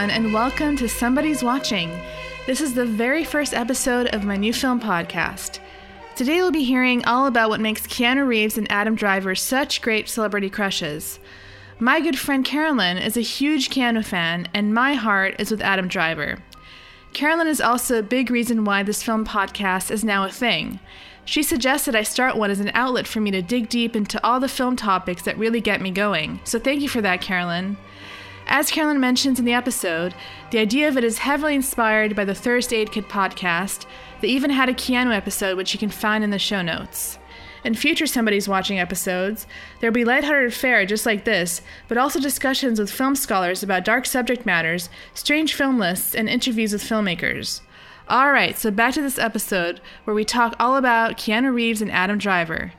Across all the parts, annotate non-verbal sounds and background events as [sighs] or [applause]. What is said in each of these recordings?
Everyone, and welcome to Somebody's Watching. This is the very first episode of my new film podcast. Today, we'll be hearing all about what makes Keanu Reeves and Adam Driver such great celebrity crushes. My good friend Karolin is a huge Keanu fan, and my heart is with Adam Driver. Karolin is also a big reason why this film podcast is now a thing. She suggested I start one as an outlet for me to dig deep into all the film topics that really get me going, so thank you for that, Karolin. As Karolin mentions in the episode, the idea of it is heavily inspired by the Thirst Aid Kit podcast. They even had a Keanu episode, which you can find in the show notes. In future Somebody's Watching episodes, there'll be lighthearted fare just like this, but also discussions with film scholars about dark subject matters, strange film lists, and interviews with filmmakers. Alright, so back to this episode where we talk all about Keanu Reeves and Adam Driver.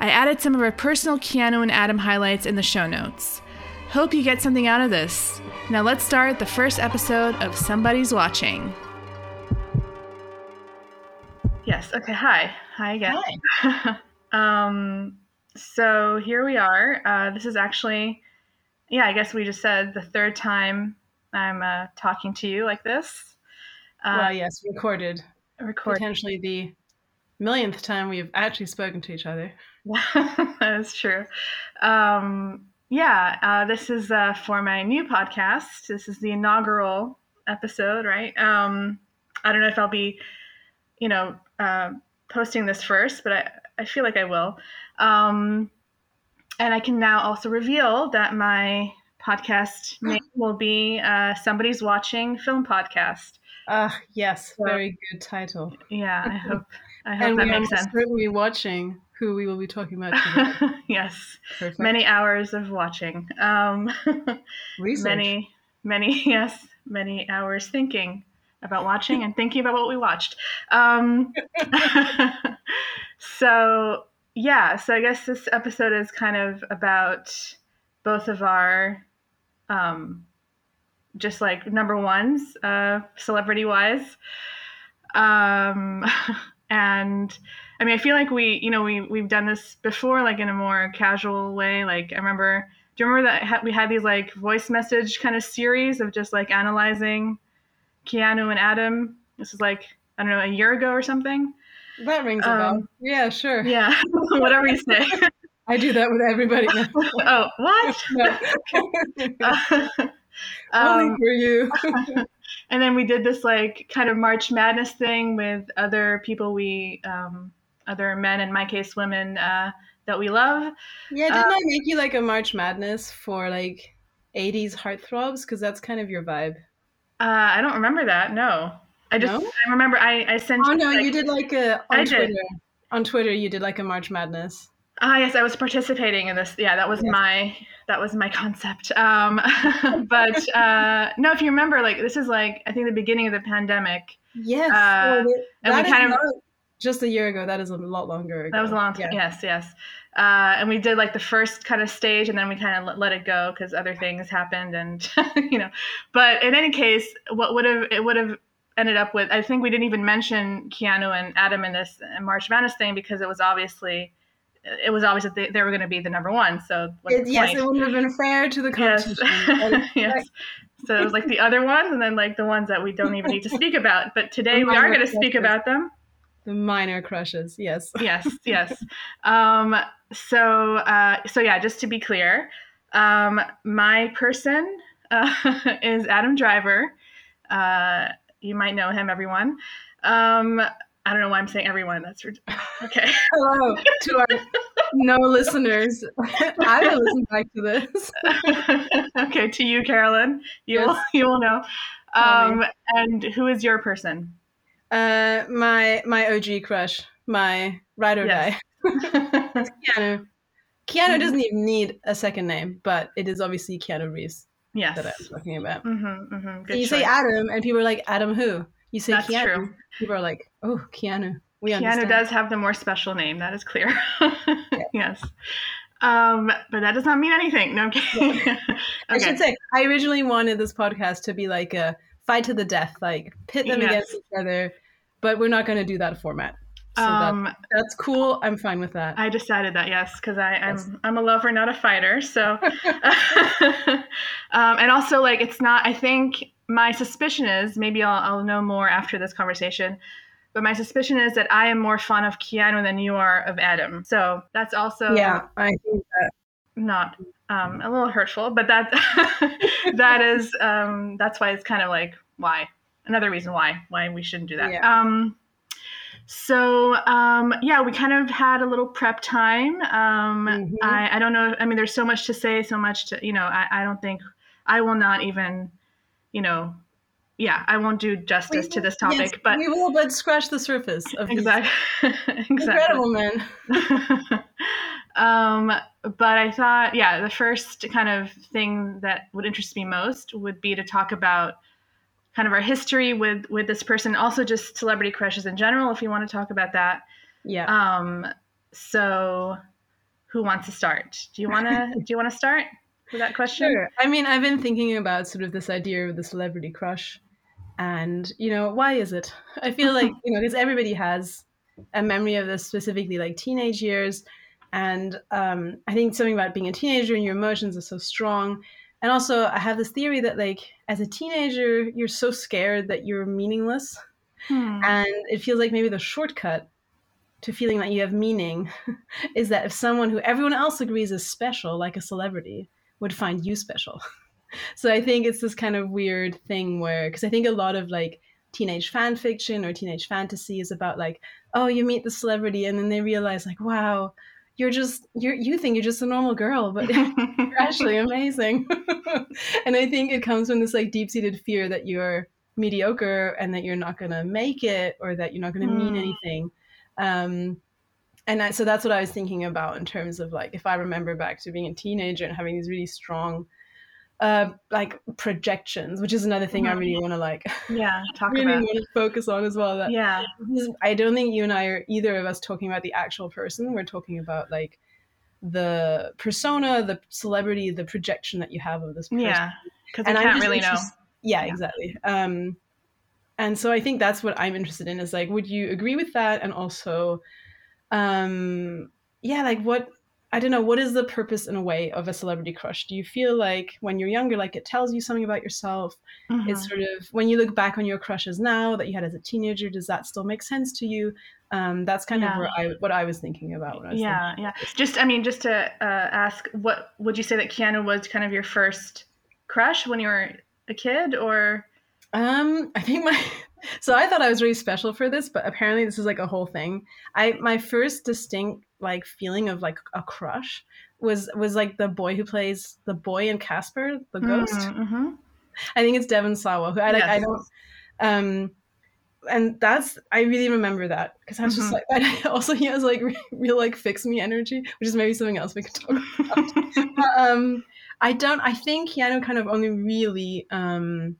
I added some of our personal Keanu and Adam highlights in the show notes. Hope you get something out of this. Now let's start the first episode of Somebody's Watching. Yes, okay, hi. Hi again. Hi. [laughs] um, so here we are. Uh, this is actually, yeah, I guess we just said the third time I'm uh, talking to you like this. Uh, well, yes, recorded. Recorded. Potentially the millionth time we've actually spoken to each other. [laughs] that is true. Um, yeah, uh, this is uh, for my new podcast. This is the inaugural episode, right? Um, I don't know if I'll be, you know, uh, posting this first, but I, I feel like I will. Um, and I can now also reveal that my podcast [laughs] name will be uh, Somebody's Watching Film Podcast. Ah, yes, so, very good title. Yeah, I hope. I [laughs] hope and that we makes sense. certainly watching who we will be talking about [laughs] today. yes, Perfect. many hours of watching. Um, [laughs] Research. many, many, [laughs] yes, many hours thinking about watching and thinking about what we watched. Um, so yeah, so I guess this episode is kind of about both of our, um, just like number ones, uh, celebrity wise. Um, and I mean, I feel like we, you know, we we've done this before, like in a more casual way. Like I remember, do you remember that we had these like voice message kind of series of just like analyzing Keanu and Adam? This is like I don't know, a year ago or something. That rings a bell. Um, Yeah, sure. Yeah, [laughs] whatever you say. [laughs] I do that with everybody. now. [laughs] oh, what? No. Um, Only for you. And then we did this like kind of March Madness thing with other people we, um, other men, in my case, women uh, that we love. yeah, didn't Uh, I make you like a March Madness for like 80s heartthrobs? Because that's kind of your vibe. Uh, I don't remember that. No, I just No? I remember I I sent. Oh no, like- you did like a I on did. Twitter. On Twitter, you did like a March Madness. Ah, yes, I was participating in this. Yeah, that was my that was my concept. Um, [laughs] but uh, no, if you remember, like this is like I think the beginning of the pandemic. Yes. Uh, oh, that and we kind of- just a year ago. That is a lot longer ago. That was a long time. Yeah. Yes, yes. Uh, and we did like the first kind of stage, and then we kind of let, let it go because other things happened, and [laughs] you know. But in any case, what would have it would have ended up with? I think we didn't even mention Keanu and Adam in this March Madness thing because it was obviously it was obvious that they, they were going to be the number one. So It- yes, point? it wouldn't have been fair to the Yes. competition. [laughs] yes. So it was like the other ones, and then like the ones that we don't even need to speak about. But today we are going to speak about them. the minor crushes. Yes. yes, yes. Um, so, uh, so yeah, just to be clear, um, my person uh, [laughs] is Adam Driver. Uh, you might know him, everyone. Um, I don't know why I'm saying everyone. That's [laughs] rid- okay. Hello to our no listeners. I will listen back to this. [laughs] okay, to you, Karolin. You will, Yes. you will know. Um, and who is your person? Uh, my my OG crush, my ride or Yes. die, [laughs] Keanu. Keanu doesn't even need a second name, but it is obviously Keanu Reeves yes. that I'm talking about. Mm-hmm, mm-hmm. You say. Adam, and people are like, Adam who? You say That's Keanu. true. People are like, oh, Keanu. We Keanu understand. does have the more special name. That is clear. [laughs] yes. Um, but that does not mean anything. No. [laughs] Okay. I should say, I originally wanted this podcast to be like a fight to the death, like pit them Yes. against each other, but we're not going to do that format. So Um, that, that's cool. I'm fine with that. I decided that yes, because I'm Yes. I'm a lover, not a fighter. So, [laughs] um, and also like it's not. I think my suspicion is maybe I'll I'll know more after this conversation, but my suspicion is that I am more fond of Keanu than you are of Adam. So that's also yeah, I think that. not um, a little hurtful, but that [laughs] that is um, that's why it's kind of like why another reason why why we shouldn't do that. Yeah. Um, so um, yeah, we kind of had a little prep time. Um, Mhm. I, I don't know. I mean, there's so much to say, so much to you know. I, I don't think I will not even, you know, yeah, I won't do justice to this topic. Yes, but we will but scratch the surface of exactly, [laughs] exactly. incredible men. [laughs] um, but I thought, yeah, the first kind of thing that would interest me most would be to talk about kind of our history with with this person, also just celebrity crushes in general, if you want to talk about that. Yeah. Um, so, who wants to start? Do you want to? [laughs] do you want to start with that question? Sure. I mean, I've been thinking about sort of this idea of the celebrity crush, and you know, why is it? I feel [laughs] like you know, because everybody has a memory of this, specifically like teenage years, and um, I think something about being a teenager and your emotions are so strong. And also, I have this theory that like as a teenager, you're so scared that you're meaningless, Hmm. and it feels like maybe the shortcut to feeling that you have meaning [laughs] is that if someone who everyone else agrees is special, like a celebrity, would find you special. [laughs] so I think it's this kind of weird thing where, because I think a lot of like teenage fan fiction or teenage fantasy is about like, oh, you meet the celebrity and then they realize like, wow, you're just you're you think you're just a normal girl, but [laughs] you're actually [laughs] amazing. and I think it comes from this like deep seated fear that you're mediocre and that you're not going to make it or that you're not going to mean Mm. anything. Um, and I, so that's what I was thinking about in terms of like if I remember back to being a teenager and having these really strong uh, like projections, which is another thing I Mhm. really want to like yeah, [laughs] talk really about. want to focus on as well. That Yeah, I don't think you and I are either of us talking about the actual person. We're talking about like the persona, the celebrity, the projection that you have of this person. yeah, because I can't really know. Yeah, Yeah. exactly. Um, and so I think that's what I'm interested in is like, would you agree with that? And also, um, yeah, like what, I don't know, what is the purpose in a way of a celebrity crush? Do you feel like when you're younger, like it tells you something about yourself? Mhm. It's sort of when you look back on your crushes now that you had as a teenager, does that still make sense to you? Um, that's kind Yeah. of where I, what I was thinking about when I was yeah, yeah. Just, I mean, just to uh, ask, what would you say that Keanu was kind of your first crush when you were a kid, or? Um, I think my [laughs] so I thought I was really special for this, but apparently this is like a whole thing. I my first distinct like feeling of like a crush was was like the boy who plays the boy in Casper, the ghost. Mm-hmm. I think it's Devon Sawa who I like. I don't. Um, and that's I really remember that because I was just Mhm. like. [laughs] and also he has like re- [laughs] real like fix me energy, which is maybe something else we could talk about. But, um, I don't. I think Keanu kind of only really. Um,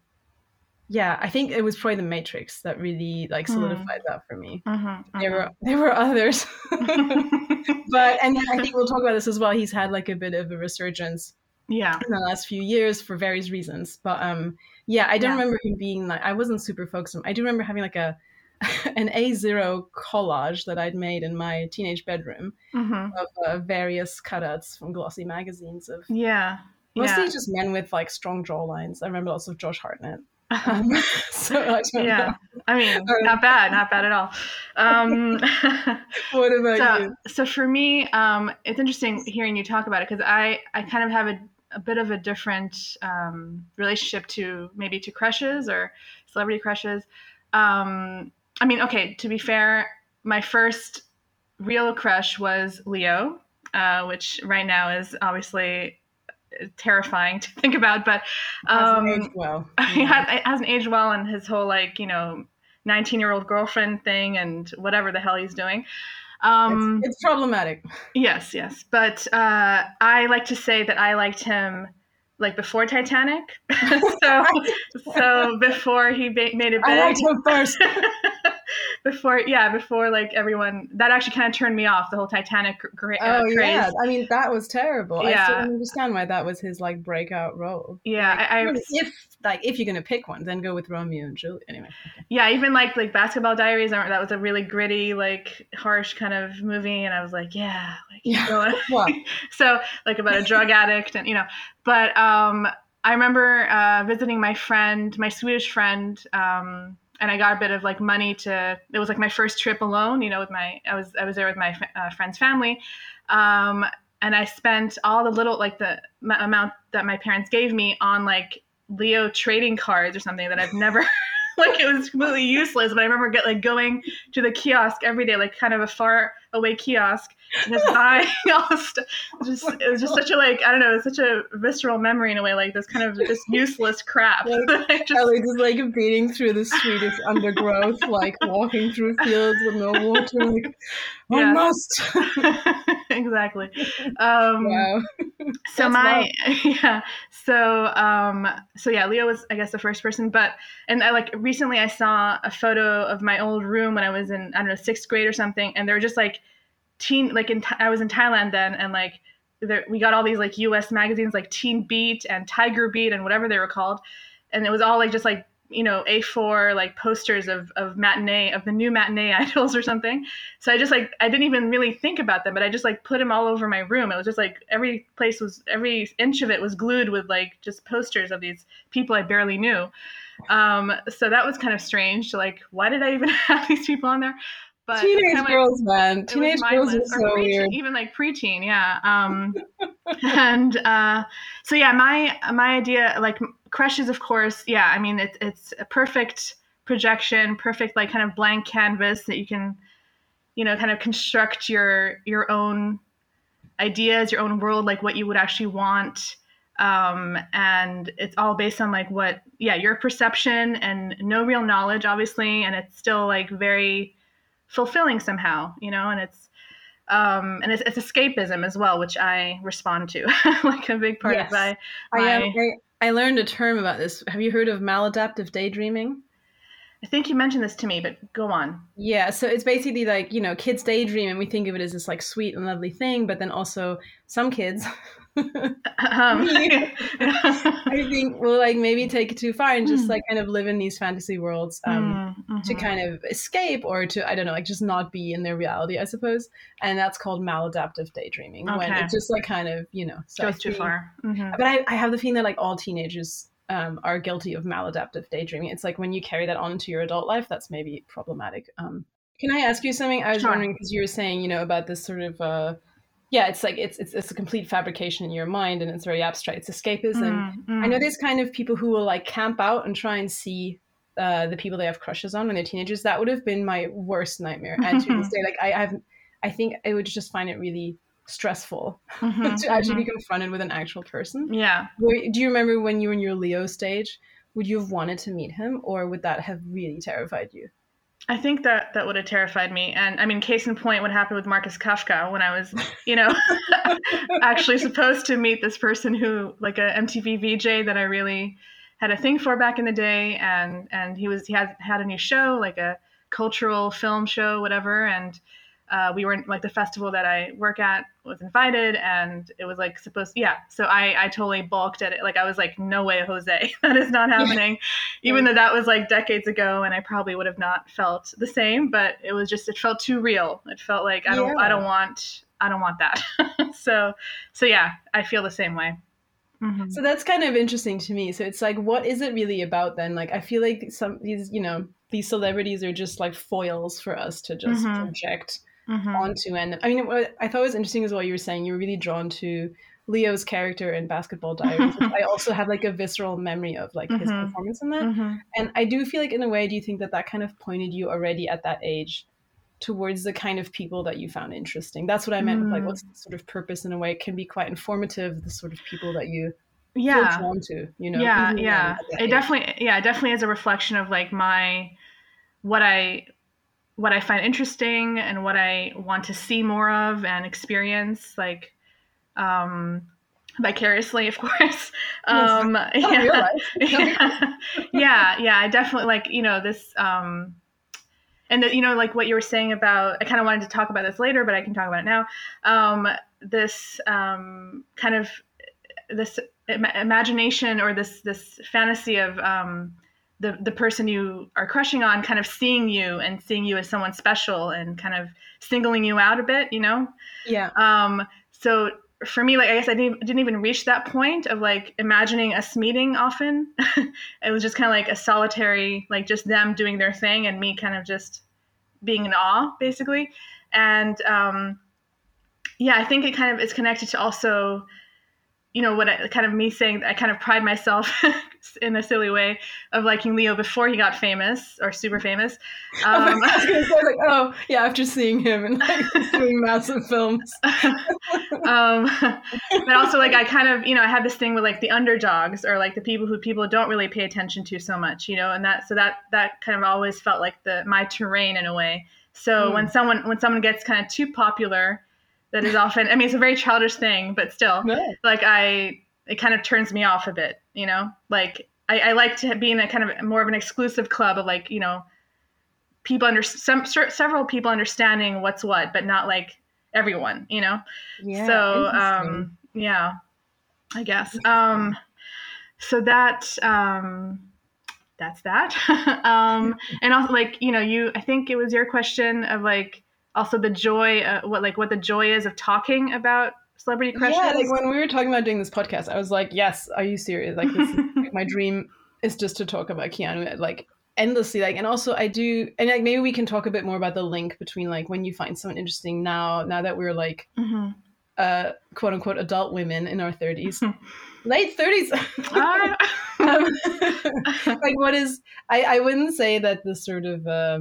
yeah, I think it was probably The Matrix that really like Hmm. solidified that for me. Mm-hmm. There were there were others, [laughs] but and then I think we'll talk about this as well. He's had like a bit of a resurgence yeah. in the last few years for various reasons. But um, yeah, I don't Yeah. remember him being like I wasn't super focused on. I do remember having like a [laughs] an A zero collage that I'd made in my teenage bedroom Mm-hmm. of uh, various cutouts from glossy magazines of Yeah. mostly yeah. just men with like strong jaw lines. I remember lots of Josh Hartnett. Um, [laughs] [laughs] so I yeah. know. I mean, not bad, not bad at all. Um, [laughs] What about so, you? so for me, um, it's interesting hearing you talk about it because I, I kind of have a, a bit of a different um, relationship to maybe to crushes or celebrity crushes. Um, I mean, okay, to be fair, my first real crush was Leo, uh, which right now is obviously terrifying to think about, but Hasn't um, aged well. [laughs] he had, it hasn't aged well and his whole like you know 19 year old girlfriend thing and whatever the hell he's doing um it's, it's problematic. yes yes but uh i like to say that i liked him like before titanic [laughs] so [laughs] so before he ba- made it I big liked him first. Before yeah before like everyone that actually kind of turned me off the whole Titanic gra- uh, Oh craze. yeah, I mean that was terrible. yeah. I still don't understand why that was his like breakout role. Yeah, Like, I, I if like if you're gonna pick one, then go with Romeo and Juliet. Anyway, okay. yeah even like like Basketball Diaries that was a really gritty like harsh kind of movie and I was like yeah like Yeah. [laughs] so like about a drug addict and you know but um i remember uh, visiting my friend my swedish friend um and i got a bit of like money to it was like my first trip alone you know with my i was i was there with my uh, friend's family. Um and i spent all the little like the m- amount that my parents gave me on like leo trading cards or something that i've never [laughs] like it was completely useless but i remember get like going to the kiosk every day like kind of a far away kiosk just buying all [laughs] the stuff just it was just such a like I don't know, such a visceral memory in a way, like this kind of just useless crap. Like, [laughs] I just- Ellie just like beating through the Swedish undergrowth, [laughs] like walking through fields with no water. Like, I Yeah. must. exactly. Um, wow. so That's my yeah so um so yeah leo was i guess the first person but and i like recently i saw a photo of my old room when i was in i don't know sixth grade or something and there were just like teen like in i was in thailand then and like there, we got all these like us magazines like teen beat and tiger beat and whatever they were called and it was all like just like you know a4 like posters of of matinee of the new matinee [laughs] idols or something so I just like I didn't even really think about them, but I just like put them all over my room. It was just like every place was every inch of it was glued with like just posters of these people I barely knew. Um, so that was kind of strange. Like, why did I even [laughs] have these people on there? But Teenage kinda like- girls, man. Teenage girls are so weird. even like preteen, yeah. Um, [laughs] and uh, so yeah, my my idea, like crushes, of course, yeah. I mean, it's it's a perfect projection, perfect like kind of blank canvas that you can, you know, kind of construct your your own ideas, your own world, like what you would actually want. Um, and it's all based on like what, yeah, your perception and no real knowledge, obviously, and it's still like very fulfilling somehow, you know, and it's um, and it's, it's escapism as well, which I respond to, [laughs] like a big part Yes. of my. I, um, my- I, I learned a term about this. Have you heard of maladaptive daydreaming? I think you mentioned this to me, but go on. Yeah, so it's basically like, you know, kids daydream and we think of it as this like sweet and lovely thing, but then also some kids [laughs] Um, [laughs] [laughs] I think we'll like maybe take it too far and just like kind of live in these fantasy worlds um Mm, to mhm. kind of escape or to I don't know, like just not be in their reality, I suppose. And that's called maladaptive daydreaming when Okay. it just like kind of, you know, goes too far. Mhm. But I, I have the feeling that like all teenagers um, are guilty of maladaptive daydreaming. It's like when you carry that on into your adult life, that's maybe problematic. Um, can I ask you something? I was Sure. wondering because you were saying, you know, about this sort of, uh, yeah, it's like it's, it's it's a complete fabrication in your mind and it's very abstract. It's escapism. Mm, mm. I know there's kind of people who will like camp out and try and see uh, the people they have crushes on when they're teenagers. That would have been my worst nightmare. And to this [laughs] day, like I have, I think I would just find it really stressful [laughs] Mhm, to actually mhm. be confronted with an actual person. Yeah. Do you remember when you were in your Leo stage? Would you have wanted to meet him, or would that have really terrified you? I think that that would have terrified me. And I mean, case in point, what happened with Markus Kavka when I was, you know, [laughs] actually supposed to meet this person who, like a MTV VJ that I really had a thing for back in the day, and and he was he had had a new show, like a cultural film show, whatever, and. Uh, we were in, like the festival that I work at was invited, and it was like supposed. Yeah, so I I totally balked at it. Like I was like, no way, Jose, [laughs] that is not happening. [laughs] Even though that was like decades ago, and I probably would have not felt the same. But it was just it felt too real. It felt like I don't I don't want I don't want that. [laughs] so so yeah, I feel the same way. Mhm. So that's kind of interesting to me. So it's like, what is it really about then? Like, I feel like some these, you know, these celebrities are just like foils for us to just Mhm. project Mhm. onto. And I mean, what I thought was interesting is what You were saying you were really drawn to Leo's character in Basketball Diaries. [laughs] I also have like a visceral memory of like his Mhm. performance in that. Mhm. And I do feel like, in a way, do you think that that kind of pointed you already at that age towards the kind of people that you found interesting? That's what I meant with like, Mm. what's the sort of purpose in a way? It can be quite informative, the sort of people that you Yeah. drawn to, you know? yeah yeah it age. definitely yeah it definitely is a reflection of like my what i what i find interesting and what i want to see more of and experience like um vicariously of [laughs] course. Um [laughs] Not in real yeah. [laughs] yeah. Yeah yeah i definitely like you know this um and the, you know like what you were saying about i kind of wanted to talk about this later but i can talk about it now. Um, this um, kind of this Im- imagination or this this fantasy of um, the the person you are crushing on kind of seeing you and seeing you as someone special and kind of singling you out a bit you know Yeah. um, so for me, like I guess I didn't, didn't even reach that point of like imagining us meeting often. [laughs] it was just kind of like a solitary, like just them doing their thing and me kind of just being in awe, basically. And um, yeah, I think it kind of is connected to also, you know, what I, kind of me saying I kind of pride myself [laughs] in a silly way of liking Leo before he got famous or super famous. [laughs] I Um, was gonna say like, [laughs] oh yeah, after seeing him and like doing massive films. um, but also like I kind of you know I had this thing with like the underdogs or like the people who people don't really pay attention to so much you know and that so that that kind of always felt like the my terrain in a way so Mm. when someone when someone gets kind of too popular that is often I mean it's a very childish thing but still No. like I it kind of turns me off a bit you know like I, I like to be in a kind of more of an exclusive club of like you know people under some several people understanding what's what but not like everyone you know Yeah. so um yeah i guess um so that um that's that [laughs] um and also like you know you i think it was your question of like also the joy uh, what like what the joy is of talking about celebrity crushes Yeah, like when we were talking about doing this podcast, I was like, yes, are you serious? Like, this is, [laughs] like my dream is just to talk about Keanu, like endlessly. Like, and also I do, and like maybe we can talk a bit more about the link between like when you find someone interesting now, now that we're like Mhm. uh quote unquote adult women in our thirties, [laughs] late thirties. Ah. [laughs] um, like what is I, I wouldn't say that the sort of uh,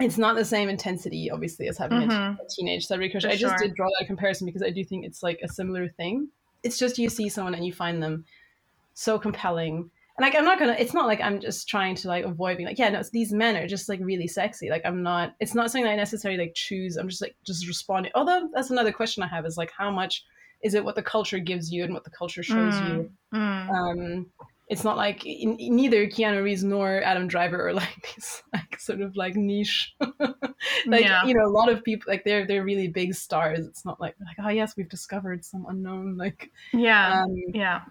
it's not the same intensity obviously as having a- Mhm. a, teenage celebrity crush For i just sure. did draw that comparison because i do think it's like a similar thing it's just you see someone and you find them so compelling and like i'm not gonna it's not like i'm just trying to like avoid being like yeah no it's, these men are just like really sexy like i'm not it's not something that i necessarily like choose i'm just like just responding although that's another question i have is like how much is it what the culture gives you and what the culture shows Mm. you Mm. um it's not like in, neither Keanu Reeves nor Adam Driver are [laughs] like these like sort of like niche. [laughs] Like yeah. you know a lot of people like they're they're really big stars. It's not like like oh yes we've discovered some unknown [laughs] like yeah. um yeah.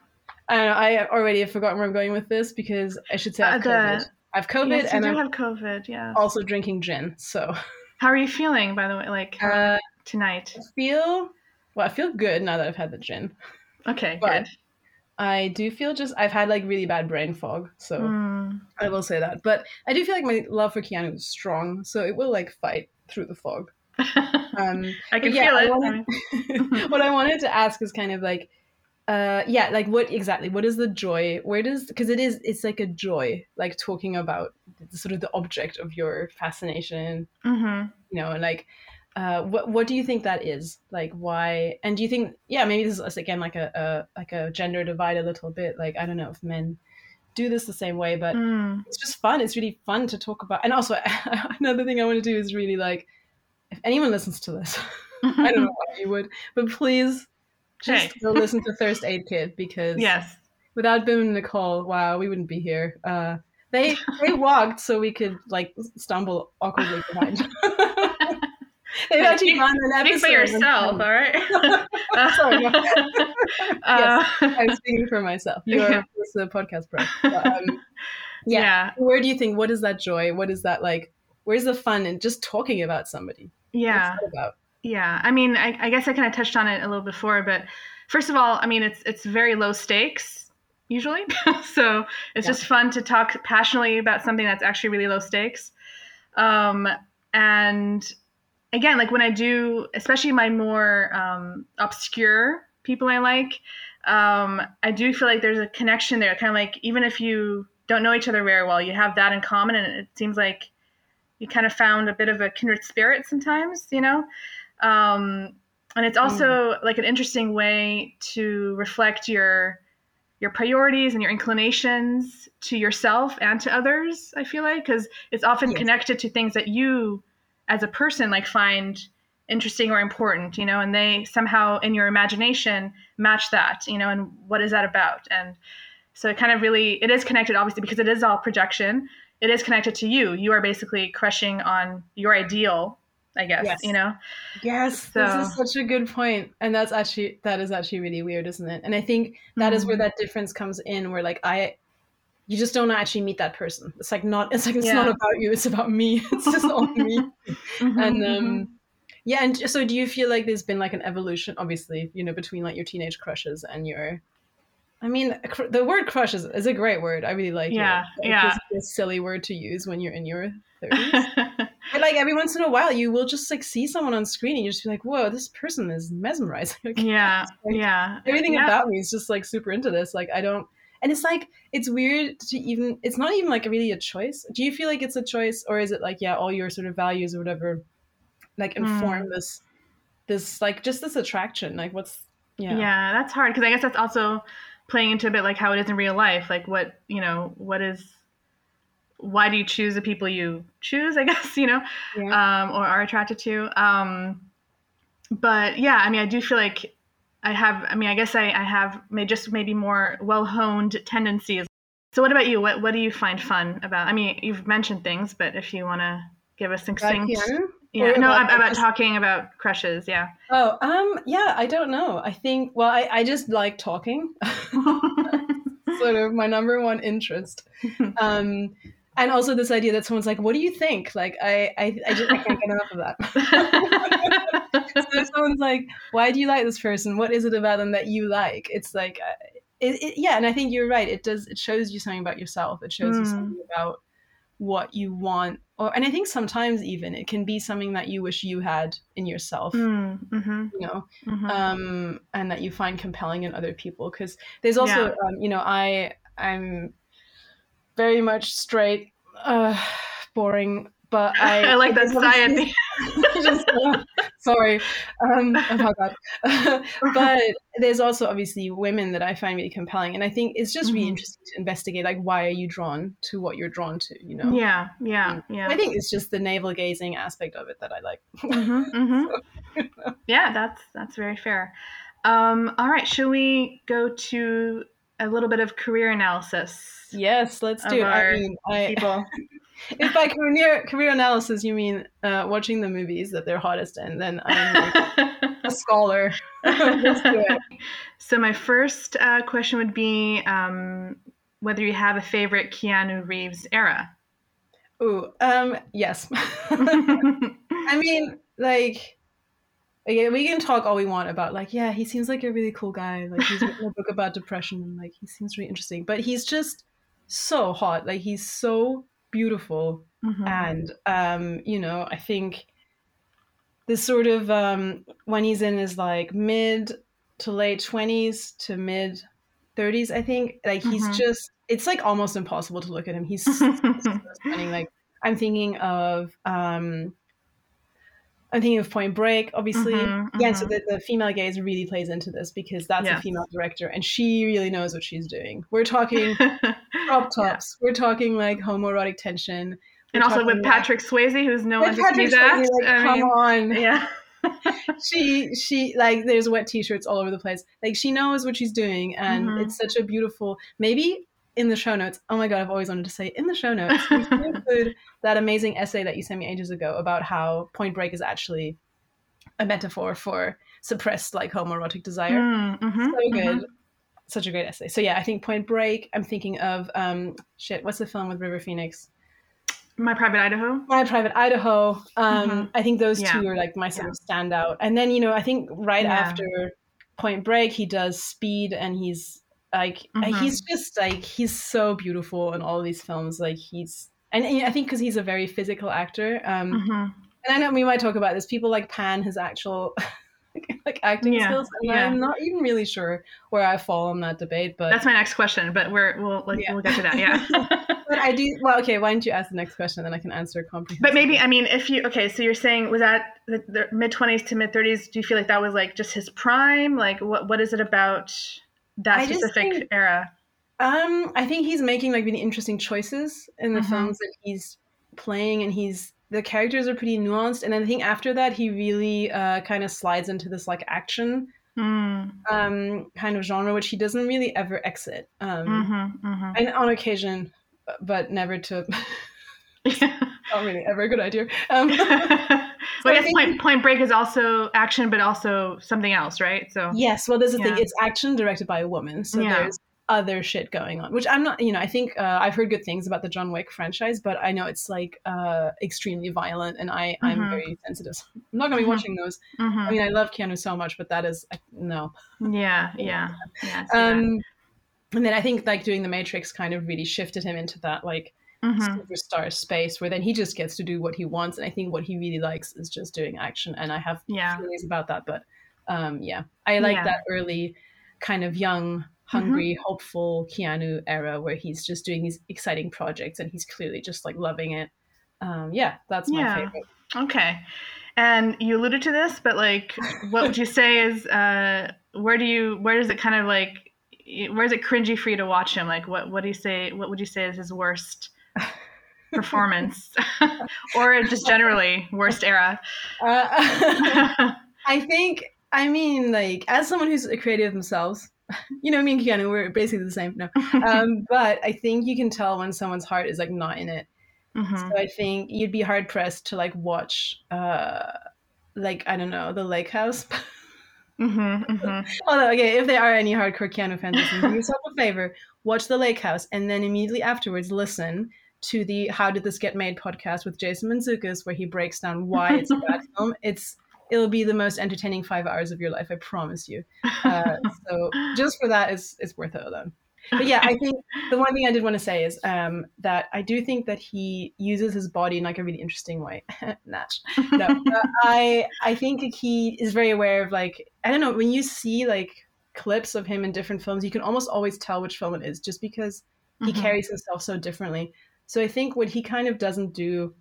I know I already have forgotten where I'm going with this because I should say I have Uh, COVID. I have COVID yes, you and I'm have covid yeah. also drinking gin so. How are you feeling by the way like uh, tonight? I feel well I feel good now that I've had the gin. Okay but- good I do feel just I've had like really bad brain fog so Mm. I will say that. But I do feel like my love for Keanu is strong, so it will like fight through the fog. [laughs] Um, I can yeah, feel I it. wanted- [laughs] what I wanted to ask is kind of like, uh, yeah, like what exactly? What is the joy? Where does because it is it's like a joy, like talking about sort of the object of your fascination, hmm you know, and like. Uh, what what do you think that is like why and do you think yeah maybe this is again like a, a like a gender divide a little bit like I don't know if men do this the same way but Mm. it's just fun. It's really fun to talk about. And also, [laughs] another thing I want to do is really like, if anyone listens to this, [laughs] I don't know why you would, but please just Okay. go listen to Thirst Aid Kit because yes. without Bim and Nichole, wow, we wouldn't be here. Uh, they they [laughs] walked so we could like stumble awkwardly behind. They've Hey, actually speak- gone an Speak for yourself, all right? [laughs] Sorry. [laughs] Uh, I'm speaking for myself. [laughs] You're Yeah. the podcast pro. But, um, yeah. yeah. where do you think what is that joy what is that like where's the fun in just talking about somebody Yeah. About Yeah. I mean, I, I guess I kind of touched on it a little before, but first of all, I mean, it's it's very low stakes usually, so it's Yeah. just fun to talk passionately about something that's actually really low stakes. Um, and again, like when I do, especially my more um, obscure people I like, um, I do feel like there's a connection there. Kind of like even if you don't know each other very well, you have that in common, and it seems like you kind of found a bit of a kindred spirit sometimes, you know. Um, and it's also like an interesting way to reflect your your priorities and your inclinations to yourself and to others. I feel like because it's often Yes. connected to things that you, as a person, like find interesting or important, you know, and they somehow in your imagination match that, you know, and what is that about? And so it kind of really it is connected obviously because it is all projection it is connected to you. You are basically crushing on your ideal, I guess. Yes. You know. Yes, So- this is such a good point, and that's actually that is actually really weird, isn't it? And I think that is where Mhm. that difference comes in, where like I, you just don't actually meet that person. It's like not. It's like it's Yeah. not about you. It's about me. [laughs] It's just on me. [laughs] Mhm, and um, yeah. And so, do you feel like there's been like an evolution, obviously, you know, between like your teenage crushes and your. I mean, cr- the word crush is, is a great word. I really like Yeah, it. Like, yeah. It's a silly word to use when you're in your [laughs] 30s. But like every once in a while, you will just like see someone on screen and you just be like, "Whoa, this person is mesmerizing." Like, yeah, like, yeah. everything yeah. about me is just like super into this. Like I don't, and it's like it's weird to even. It's not even like really a choice. Do you feel like it's a choice, or is it like yeah, all your sort of values or whatever, like Hmm. inform this, this like just this attraction? Like what's yeah, Yeah, that's hard because I guess that's also playing into a bit like how it is in real life. Like what you know, what is why do you choose the people you choose? [laughs] I guess you know, Yeah. um, or are attracted to. Um, but yeah, I mean, I do feel like I have. I mean, I guess I, I have may just maybe more well honed tendencies. So, what about you? What what do you find fun about? I mean, you've mentioned things, but if you want to give a succinct, yeah, no, about, about, about just- talking about crushes, yeah. Oh, um, yeah, I don't know. I think well, I I just like talking. [laughs] [laughs] sort of my number one interest. [laughs] Um, and also this idea that someone's like, "What do you think?" Like, I, I, I just I can't get enough of that. [laughs] so if someone's like, "Why do you like this person? What is it about them that you like?" It's like, uh, it, it, yeah. And I think you're right. It does. It shows you something about yourself. It shows you Mm. something about what you want. Or, and I think sometimes even it can be something that you wish you had in yourself. mm, hmm You know, hmm um, and that you find compelling in other people. Because there's also, Yeah. um, you know, I I'm very much straight, uh, boring, but [laughs] I I, like that there's sigh at the just, uh, sorry, um, oh my god. [laughs] but there's also obviously women that I find really compelling, and I think it's just really Mhm. interesting to investigate, like why are you drawn to what you're drawn to, you know? Yeah, yeah, yeah. I think it's just the navel gazing aspect of it that I like. [laughs] hmm hmm Yeah, that's that's very fair. Um, all right, should we go to a little bit of career analysis? Yes, let's do it. I mean, I, People. [laughs] if by career career analysis you mean uh, watching the movies that they're hottest in, then I'm like a [laughs] scholar. [laughs] Let's do it. so my first uh, question would be um, whether you have a favorite Keanu Reeves era. Ooh, um, yes. I mean, like, okay, we can talk all we want about, like, yeah, he seems like a really cool guy. Like, he's written a book about depression, and like, he seems really interesting. But he's just so hot. Like, he's so beautiful, Mhm. and um, you know, I think this sort of um, when he's in his like mid to late twenties to mid thirties, I think, like, he's Mhm. just. It's like almost impossible to look at him. He's [laughs] so stunning. Like I'm thinking of um I'm thinking of Point Break, obviously. Mhm, Yeah, so the, the female gaze really plays into this because that's a female director and she really knows what she's doing. We're talking [laughs] crop tops, we're talking like homoerotic tension. we're and also with like- Patrick Swayze, who's no one to Patrick. Swayze, like, I come mean, on. yeah. [laughs] [laughs] she she like there's wet t-shirts all over the place. Like she knows what she's doing and Mhm. it's such a beautiful maybe in the show notes. Oh my god, I've always wanted to say in the show notes. we include [laughs] that amazing essay that you sent me ages ago about how Point Break is actually a metaphor for suppressed like homoerotic desire. Mm, mhm, so good. mhm. Such a great essay. So yeah, I think Point Break. I'm thinking of um shit. What's the film with River Phoenix? My Private Idaho. My Private Idaho. Um, Mhm. I think those Yeah. two are like my sort of standout. And then you know, I think right Yeah. after Point Break, he does Speed, and he's like, Mhm. he's just like he's so beautiful in all these films. Like he's, and, and I think because he's a very physical actor. Um, Mhm. and I know we might talk about this. People like pan his actual. [laughs] like acting Yeah, skills, and yeah. I'm not even really sure where I fall on that debate. But That's my next question, but we're we'll we'll, Yeah. we'll get to that. Yeah. [laughs] but I do. Well, okay. Why don't you ask the next question, and then I can answer comprehensively. But maybe I mean, if you okay, so you're saying was that the, the mid twenties to mid thirties? Do you feel like that was like just his prime? Like what what is it about that specific think- era? Um, I think he's making like really interesting choices in the Mhm. films that he's playing, and he's the characters are pretty nuanced. And then I think after that, he really uh, kind of slides into this like action Mm, um, kind of genre, which he doesn't really ever exit. Um, mm-hmm, mm-hmm. And on occasion, but never to [laughs] [laughs] Not really ever a good idea. Um, [laughs] well, [laughs] I I guess point, point Break is also action, but also something else, right? So yes, well, there's the thing. It's action directed by a woman, so Yeah. there's other shit going on. Which I'm not. You know, I think uh, I've heard good things about the John Wick franchise, but I know it's like uh, extremely violent, and I I'm Mhm. very sensitive. I'm not gonna be Mhm. watching those. I Mhm. mean, I love Keanu so much, but that is I, no. yeah, yeah, yeah. I that. Um, and then I think like doing the Matrix kind of really shifted him into that like Mhm. superstar space where then he just gets to do what he wants. And I think what he really likes is just doing action. And I have Yeah. feelings about that. But um, yeah, I like Yeah. Mm-hmm. that early kind of young, hungry, hopeful Keanu era where he's just doing these exciting projects and he's clearly just like loving it. Um, yeah, that's my Yeah. favorite. Okay. And you alluded to this, but like, what would you [laughs] say is, uh, where do you, where does it kind of like, where is it cringy for you to watch him? Like, what, what do you say, what would you say is his worst performance [laughs] or just generally worst era? Uh, [laughs] I think, I mean, like, as someone who's a creative themselves, you know, me and Keanu, we're basically the same. No. [laughs] Um, but I think you can tell when someone's heart is like not in it. Mhm. So I think you'd be hard pressed to like watch, uh, like, I don't know, The Lake House. Mhm, mhm. Although, okay, if there are any hardcore Keanu fans do yourself a favor, watch The Lake House, and then immediately afterwards listen to the How Did This Get Made podcast with Jason Mantzoukas, where he breaks down why it's a bad [laughs] film. It's it'll be the most entertaining five hours of your life, I promise you. Uh, so [laughs] just for that, it's it's worth it alone. But yeah, I think the one thing I did want to say is um, that I do think that he uses his body in like a really interesting way. [laughs] Natch. No, uh, I I think he is very aware of like I don't know when you see like clips of him in different films, you can almost always tell which film it is just because he Mhm. carries himself so differently. So I think what he kind of doesn't do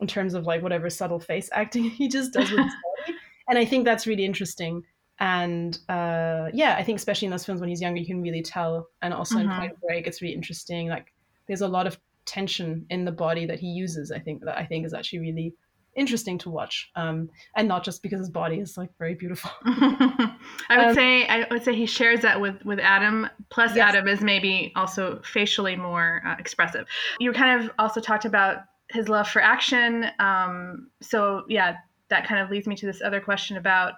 in terms of like whatever subtle face acting, [laughs] he just does with his [laughs] body, and I think that's really interesting. And uh, yeah, I think especially in those films when he's younger, you can really tell. And also in Mhm. Point Break, it's really interesting. Like there's a lot of tension in the body that he uses. I think that I think is actually really interesting to watch, um, and not just because his body is like very beautiful. [laughs] I would Um, say I would say he shares that with with Adam. Plus, Yes. Adam is maybe also facially more uh, expressive. You kind of also talked about his love for action. Um, so yeah, that kind of leads me to this other question about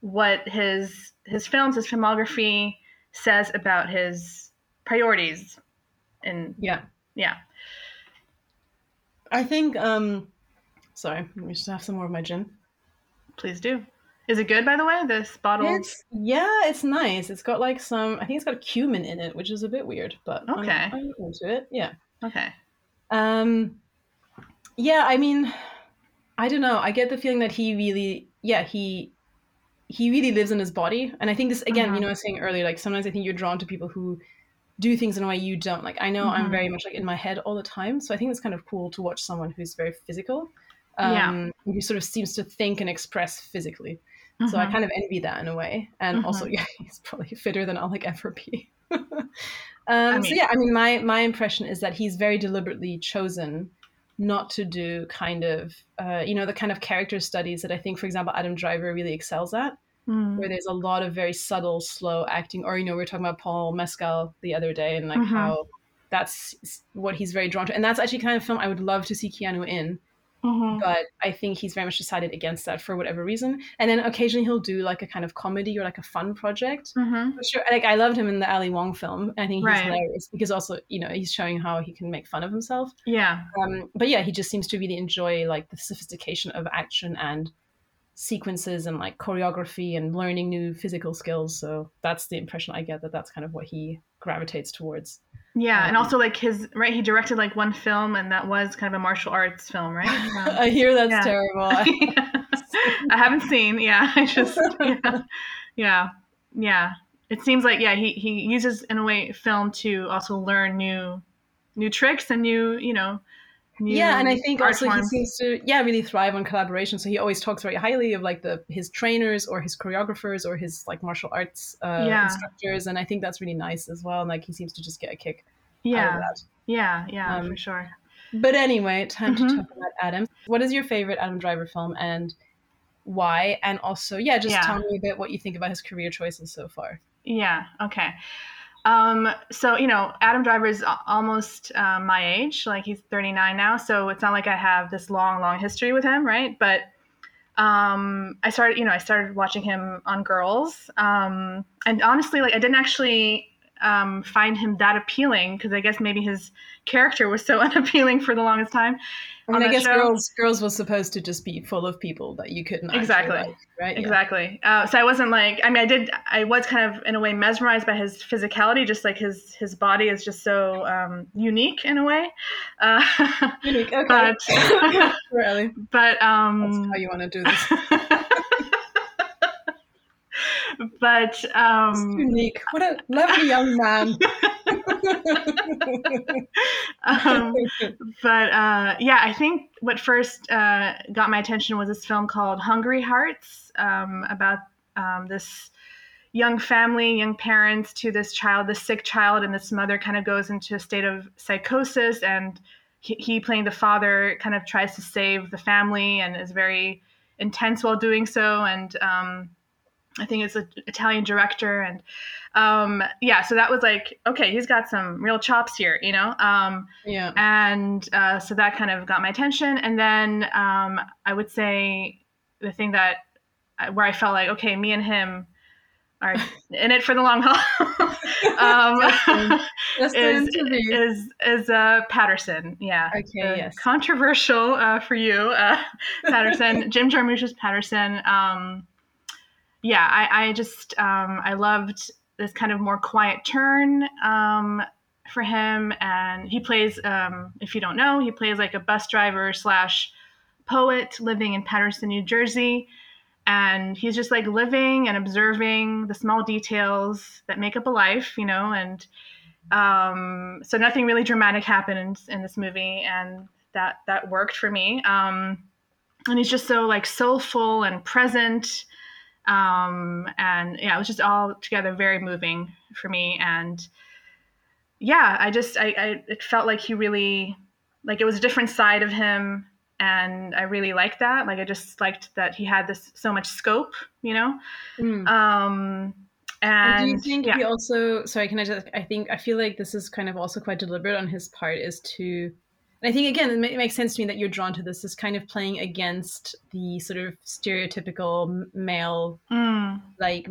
what his his films, his filmography says about his priorities. And yeah, yeah, I think. Um, sorry, let me just have some more of my gin. please do. Is it good, by the way? This bottle. It's yeah, it's nice. It's got like some. I think it's got cumin in it, which is a bit weird, but I'm- Okay. I'm, into it. Yeah. Okay. Um. Yeah, I mean, I don't know. I get the feeling that he really, yeah, he he really lives in his body, and I think this again. Mhm. You know, I was saying earlier, like sometimes I think you're drawn to people who do things in a way you don't. Like I know I'm Mhm. very much like in my head all the time, so I think it's kind of cool to watch someone who's very physical. Yeah. Um, who sort of seems to think and express physically. So I Mhm. kind of envy that in a way. And also, [laughs] yeah, he's probably fitter than I'll like ever be. [laughs] um, so mean- yeah, I mean, my my impression is that he's very deliberately chosen not to do kind of, uh, you know, the kind of character studies that I think, for example, Adam Driver really excels at, Mm. where there's a lot of very subtle, slow acting. Or you know, we were talking about Paul Mescal the other day, and like Mhm. how that's what he's very drawn to, and that's actually kind of film I would love to see Keanu in Mhm. but I think he's very much decided against that for whatever reason. And then occasionally he'll do like a kind of comedy or like a fun project. Mhm. For sure, like I loved him in the Ali Wong film. I think he's Right. hilarious because also you know he's showing how he can make fun of himself. Yeah. Um, but yeah, he just seems to really enjoy like the sophistication of action and sequences and like choreography and learning new physical skills. So that's the impression I get that that's kind of what he gravitates towards. Yeah, and Um, also like his right, he directed like one film, and that was kind of a martial arts film, right? [laughs] Um, I hear that's yeah. terrible. [laughs] I haven't seen. Yeah, [laughs] I just yeah, yeah, yeah. It seems like yeah, he he uses in a way film to also learn new new tricks and new you know. Yeah and i think also he seems to yeah really thrive on collaboration so he always talks very highly of like the his trainers or his choreographers or his like martial arts uh, Yeah. instructors and i think that's really nice as well and like he seems to just get a kick out yeah, of that yeah, yeah, Um, for sure. but anyway time Mhm. to talk about adam what is your favorite adam driver film and why and also yeah just Yeah. tell me a bit what you think about his career choices so far Yeah. Okay. Um, so you know, Adam Driver is almost uh, my age, like he's 39 now. So it's not like I have this long, long history with him, right? But um, I started, you know, I started watching him on Girls, um, and honestly, like I didn't actually um, find him that appealing because I guess maybe his character was so [laughs] unappealing for the longest time. I mean, I guess show. girls girls was supposed to just be full of people that you couldn't exactly like, right exactly. Yeah. Uh, so I wasn't like I mean I did I was kind of in a way mesmerized by his physicality, just like his his body is just so um, unique in a way. Uh, [laughs] unique, okay. But, [laughs] really, but um, That's how you want to do this. but um, unique. What a lovely young man. Um, but uh, yeah, I think what first uh, got my attention was this film called Hungry Hearts um, about um, this young family, young parents to this child, this sick child, and this mother kind of goes into a state of psychosis, and he, he playing the father kind of tries to save the family and is very intense while doing so, and um, I think it's an Italian director, and um, yeah, so that was like, okay, he's got some real chops here, you know. Um, yeah. And uh, so that kind of got my attention, and then um, I would say the thing that uh, where I felt like, okay, me and him are [laughs] in it for the long haul. [laughs] um, is, is is uh, Paterson? Yeah. Okay. yes. Controversial uh, for you, uh, [laughs] Paterson. Jim Jarmusch's Paterson. Um, yeah, I, I just um, I loved this kind of more quiet turn um, for him, and he plays. Um, if you don't know, he plays like a bus driver slash poet living in Paterson, New Jersey, and he's just like living and observing the small details that make up a life, you know, and um, so nothing really dramatic happened in, in, this movie, and that that worked for me. Um, and he's just so like soulful and present um, and yeah, it was just all together very moving for me. And yeah, I just I, I it felt like he really like it was a different side of him and I really liked that. Like I just liked that he had this so much scope, you know. Mm. Um, and, and, do you think yeah. he also? Sorry, can I just? I think I feel like this is kind of also quite deliberate on his part, is to and I think again, it, makes sense to me that you're drawn to this. Is kind of playing against the sort of stereotypical male, mm. like,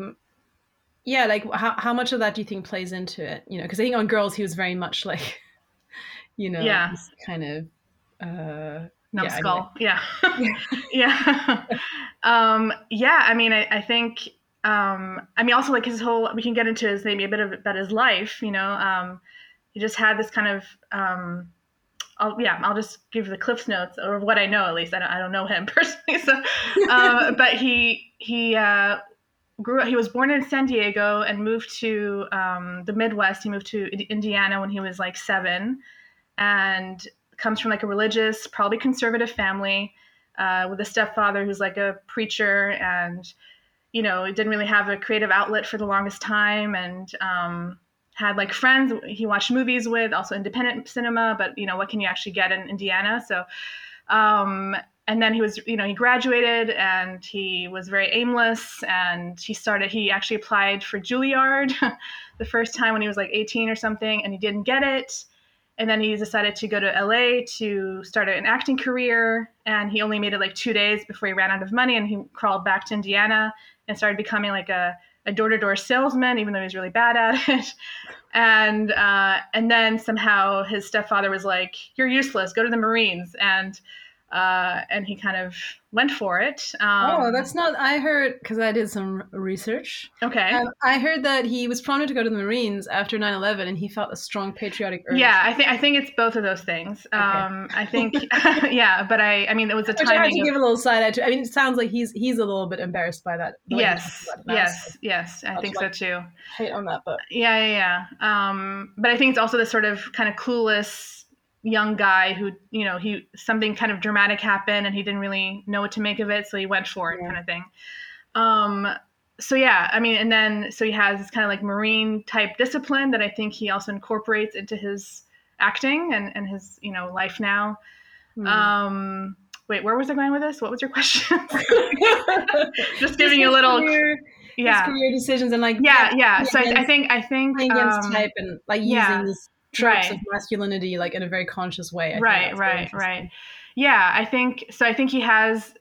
yeah, like how how much of that do you think plays into it? You know, because I think on Girls he was very much like, [laughs] you know, yeah, kind of. Uh, numbskull yeah yeah [laughs] yeah um yeah i mean i, I think um i mean also like his whole we can get into his maybe a bit of about his life you know um he just had this kind of um I'll, yeah, I'll just give the Cliff's notes or what I know at least. I don't, I don't know him [laughs] personally, so uh, [laughs] but he he uh, grew up. He was born in San Diego and moved to um, the Midwest. He moved to Indiana when he was like seven, and comes from like a religious, probably conservative family uh, with a stepfather who's like a preacher and you know didn't really have a creative outlet for the longest time and um, had like friends he watched movies with, also independent cinema, but you know, what can you actually get in Indiana? So, um, and then he was, you know, he graduated and he was very aimless and he started, he actually applied for Juilliard [laughs] the first time when he was like 18 or something and he didn't get it. And then he decided to go to LA to start an acting career. And he only made it like two days before he ran out of money and he crawled back to Indiana and started becoming like a a door-to-door salesman, even though he's really bad at [laughs] it. And uh, and then somehow his stepfather was like, "You're useless. Go to the Marines." And uh, and he kind of went for it. Um, oh, that's not. I heard because I did some research. Okay. Um, I heard that he was prompted to go to the Marines after 9/11, and he felt a strong patriotic urge. Yeah, I think I think it's both of those things. Okay. Um, I think, [laughs] [laughs] yeah, but I, I mean, it was a time. I had to of, give a little side eye to. I mean, it sounds like he's he's a little bit embarrassed by that. Yes, yes, yes. I think so too. Hate on that, but yeah, yeah, yeah. Um, but I think it's also this sort of kind of clueless young guy who you know he something kind of dramatic happened and he didn't really know what to make of it so he went for it yeah. kind of thing um so yeah i mean and then so he has this kind of like marine type discipline that i think he also incorporates into his acting and and his you know life now mm. um wait where was i going with this what was your question [laughs] [laughs] just giving you a little yeah. his career decisions and like yeah, yeah. So I, I think I think playing against um, type and like yeah. using these tropes Right. of masculinity like in a very conscious way. I right right right yeah i think so i think he has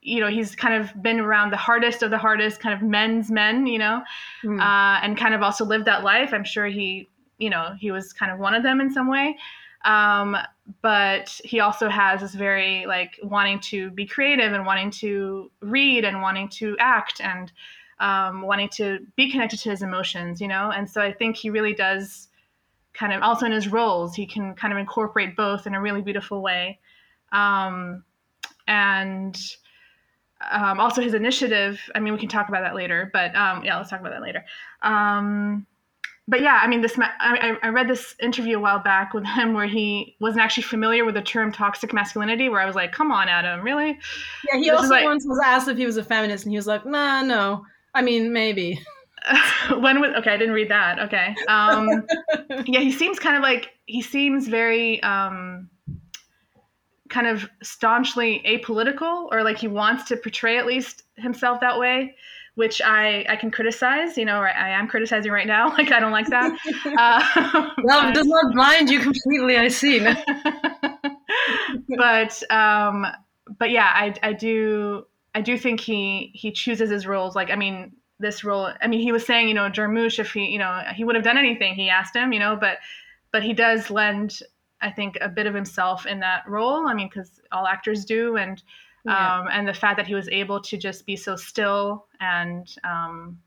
you know he's kind of been around the hardest of the hardest kind of men's men you know Mm. uh, and kind of also lived that life i'm sure he you know he was kind of one of them in some way um, but he also has this very like wanting to be creative and wanting to read and wanting to act and um, wanting to be connected to his emotions you know and so i think he really does kind of also in his roles he can kind of incorporate both in a really beautiful way um, and um, also his initiative i mean we can talk about that later but um, yeah let's talk about that later um, but yeah i mean this I, I read this interview a while back with him where he wasn't actually familiar with the term toxic masculinity where i was like come on adam really Yeah, he This also like- once was asked if he was a feminist, and he was like, "Nah, no. I mean, maybe." [laughs] [laughs] when was okay i didn't read that okay um, [laughs] yeah he seems kind of like he seems very um, kind of staunchly apolitical or like he wants to portray at least himself that way which i i can criticize you know or i am criticizing right now [laughs] like i don't like that uh, Love does not blind you completely. I see. but um but yeah i i do i do think he he chooses his roles like i mean this role i mean he was saying you know jarmusch if he you know he would have done anything he asked him you know but but he does lend i think a bit of himself in that role i mean because all actors do and Yeah. um and the fact that he was able to just be so still and um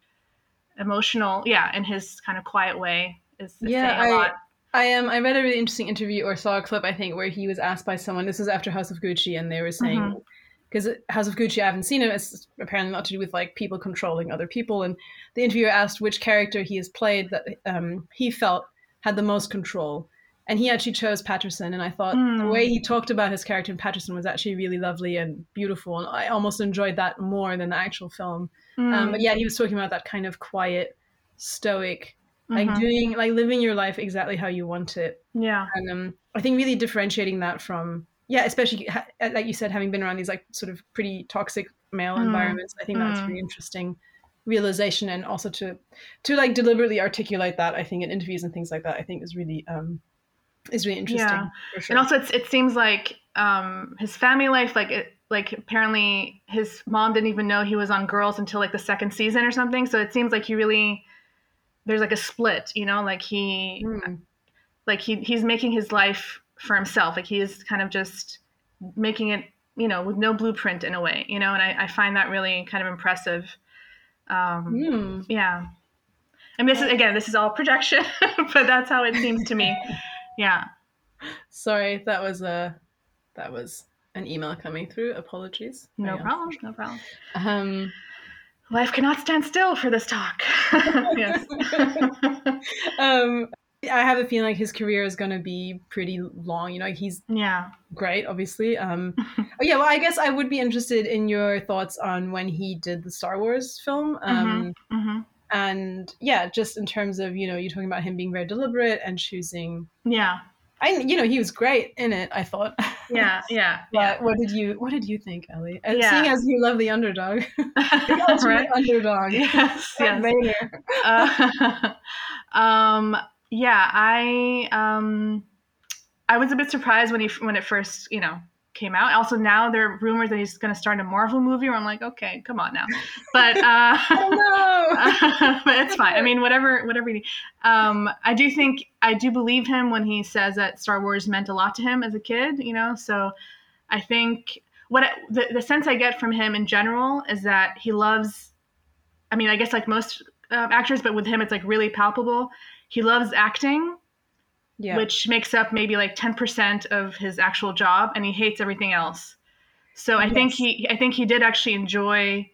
emotional yeah in his kind of quiet way is, is Yeah, saying a I- lot I am. I read a really interesting interview or saw a clip, I think, where he was asked by someone. This was after House of Gucci, and they were saying Mhm. Because House of Gucci, I haven't seen it. It's apparently not to do with like people controlling other people. And the interviewer asked which character he has played that um, he felt had the most control, and he actually chose Paterson. And I thought the Mm. way he talked about his character in Paterson was actually really lovely and beautiful, and I almost enjoyed that more than the actual film. Um, Mm. but yeah, he was talking about that kind of quiet, stoic, like Mhm. doing, like living your life exactly how you want it. yeah And um, I think really differentiating that from, yeah, especially like you said, having been around these like sort of pretty toxic male Mm. environments, I think that's Mm. really interesting realization and also to to like deliberately articulate that I think in interviews and things like that I think is really um is really interesting Yeah. sure. And also, it's, it seems like um, his family life, like it, like apparently his mom didn't even know he was on Girls until like the second season or something. So it seems like he really there's like a split, you know, like he Mm. like he he's making his life for himself. Like he is kind of just making it, you know, with no blueprint in a way, you know. And I, I find that really kind of impressive. Um, Mm. Yeah. And this is again, this is all projection, [laughs] but that's how it seems to me. Yeah. Sorry, that was a that was an email coming through. Apologies. No Hang on. problem. No problem. Um, Life cannot stand still for this talk. [laughs] yes. [laughs] um, I have a feeling like his career is going to be pretty long. You know, he's yeah. great, obviously. Um, [laughs] oh yeah, well, I guess I would be interested in your thoughts on when he did the Star Wars film. Um, hmm And yeah, just in terms of you know, you're talking about him being very deliberate and choosing. Yeah. I, you know, he was great in it. I thought. [laughs] Yeah. Yeah. Yeah. What did you What did you think, Ellie? And Yeah. Seeing as you love the underdog, [laughs] the ultimate underdog. Yes. Yes. Vader. Uh, um. Yeah. I. Um. I was a bit surprised when he when it first you know came out. Also now there are rumors that he's going to start a Marvel movie. Where I'm like, okay, come on now. But. [laughs] Uh, Oh but [laughs] it's fine. I mean, whatever, whatever. You, um, I do think I do believe him when he says that Star Wars meant a lot to him as a kid. You know, so I think what I, the the sense I get from him in general is that he loves. I mean, I guess like most uh, actors, but with him, it's like really palpable. He loves acting, yeah. which makes up maybe like ten percent of his actual job, and he hates everything else. So I think he, I think he did actually enjoy,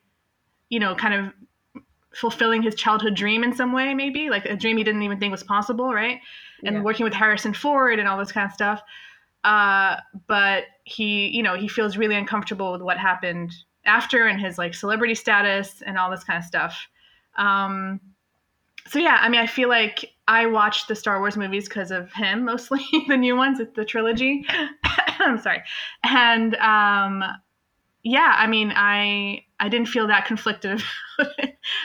you know, kind of fulfilling his childhood dream in some way, maybe like a dream he didn't even think was possible, right? And Yeah. working with Harrison Ford and all this kind of stuff. Uh, but he, you know, he feels really uncomfortable with what happened after and his like celebrity status and all this kind of stuff. Um, so yeah, I mean, I feel like I watched the Star Wars movies because of him, mostly [laughs] the new ones, it's the trilogy. [coughs] I'm sorry, and um, yeah, I mean, I I didn't feel that conflicted.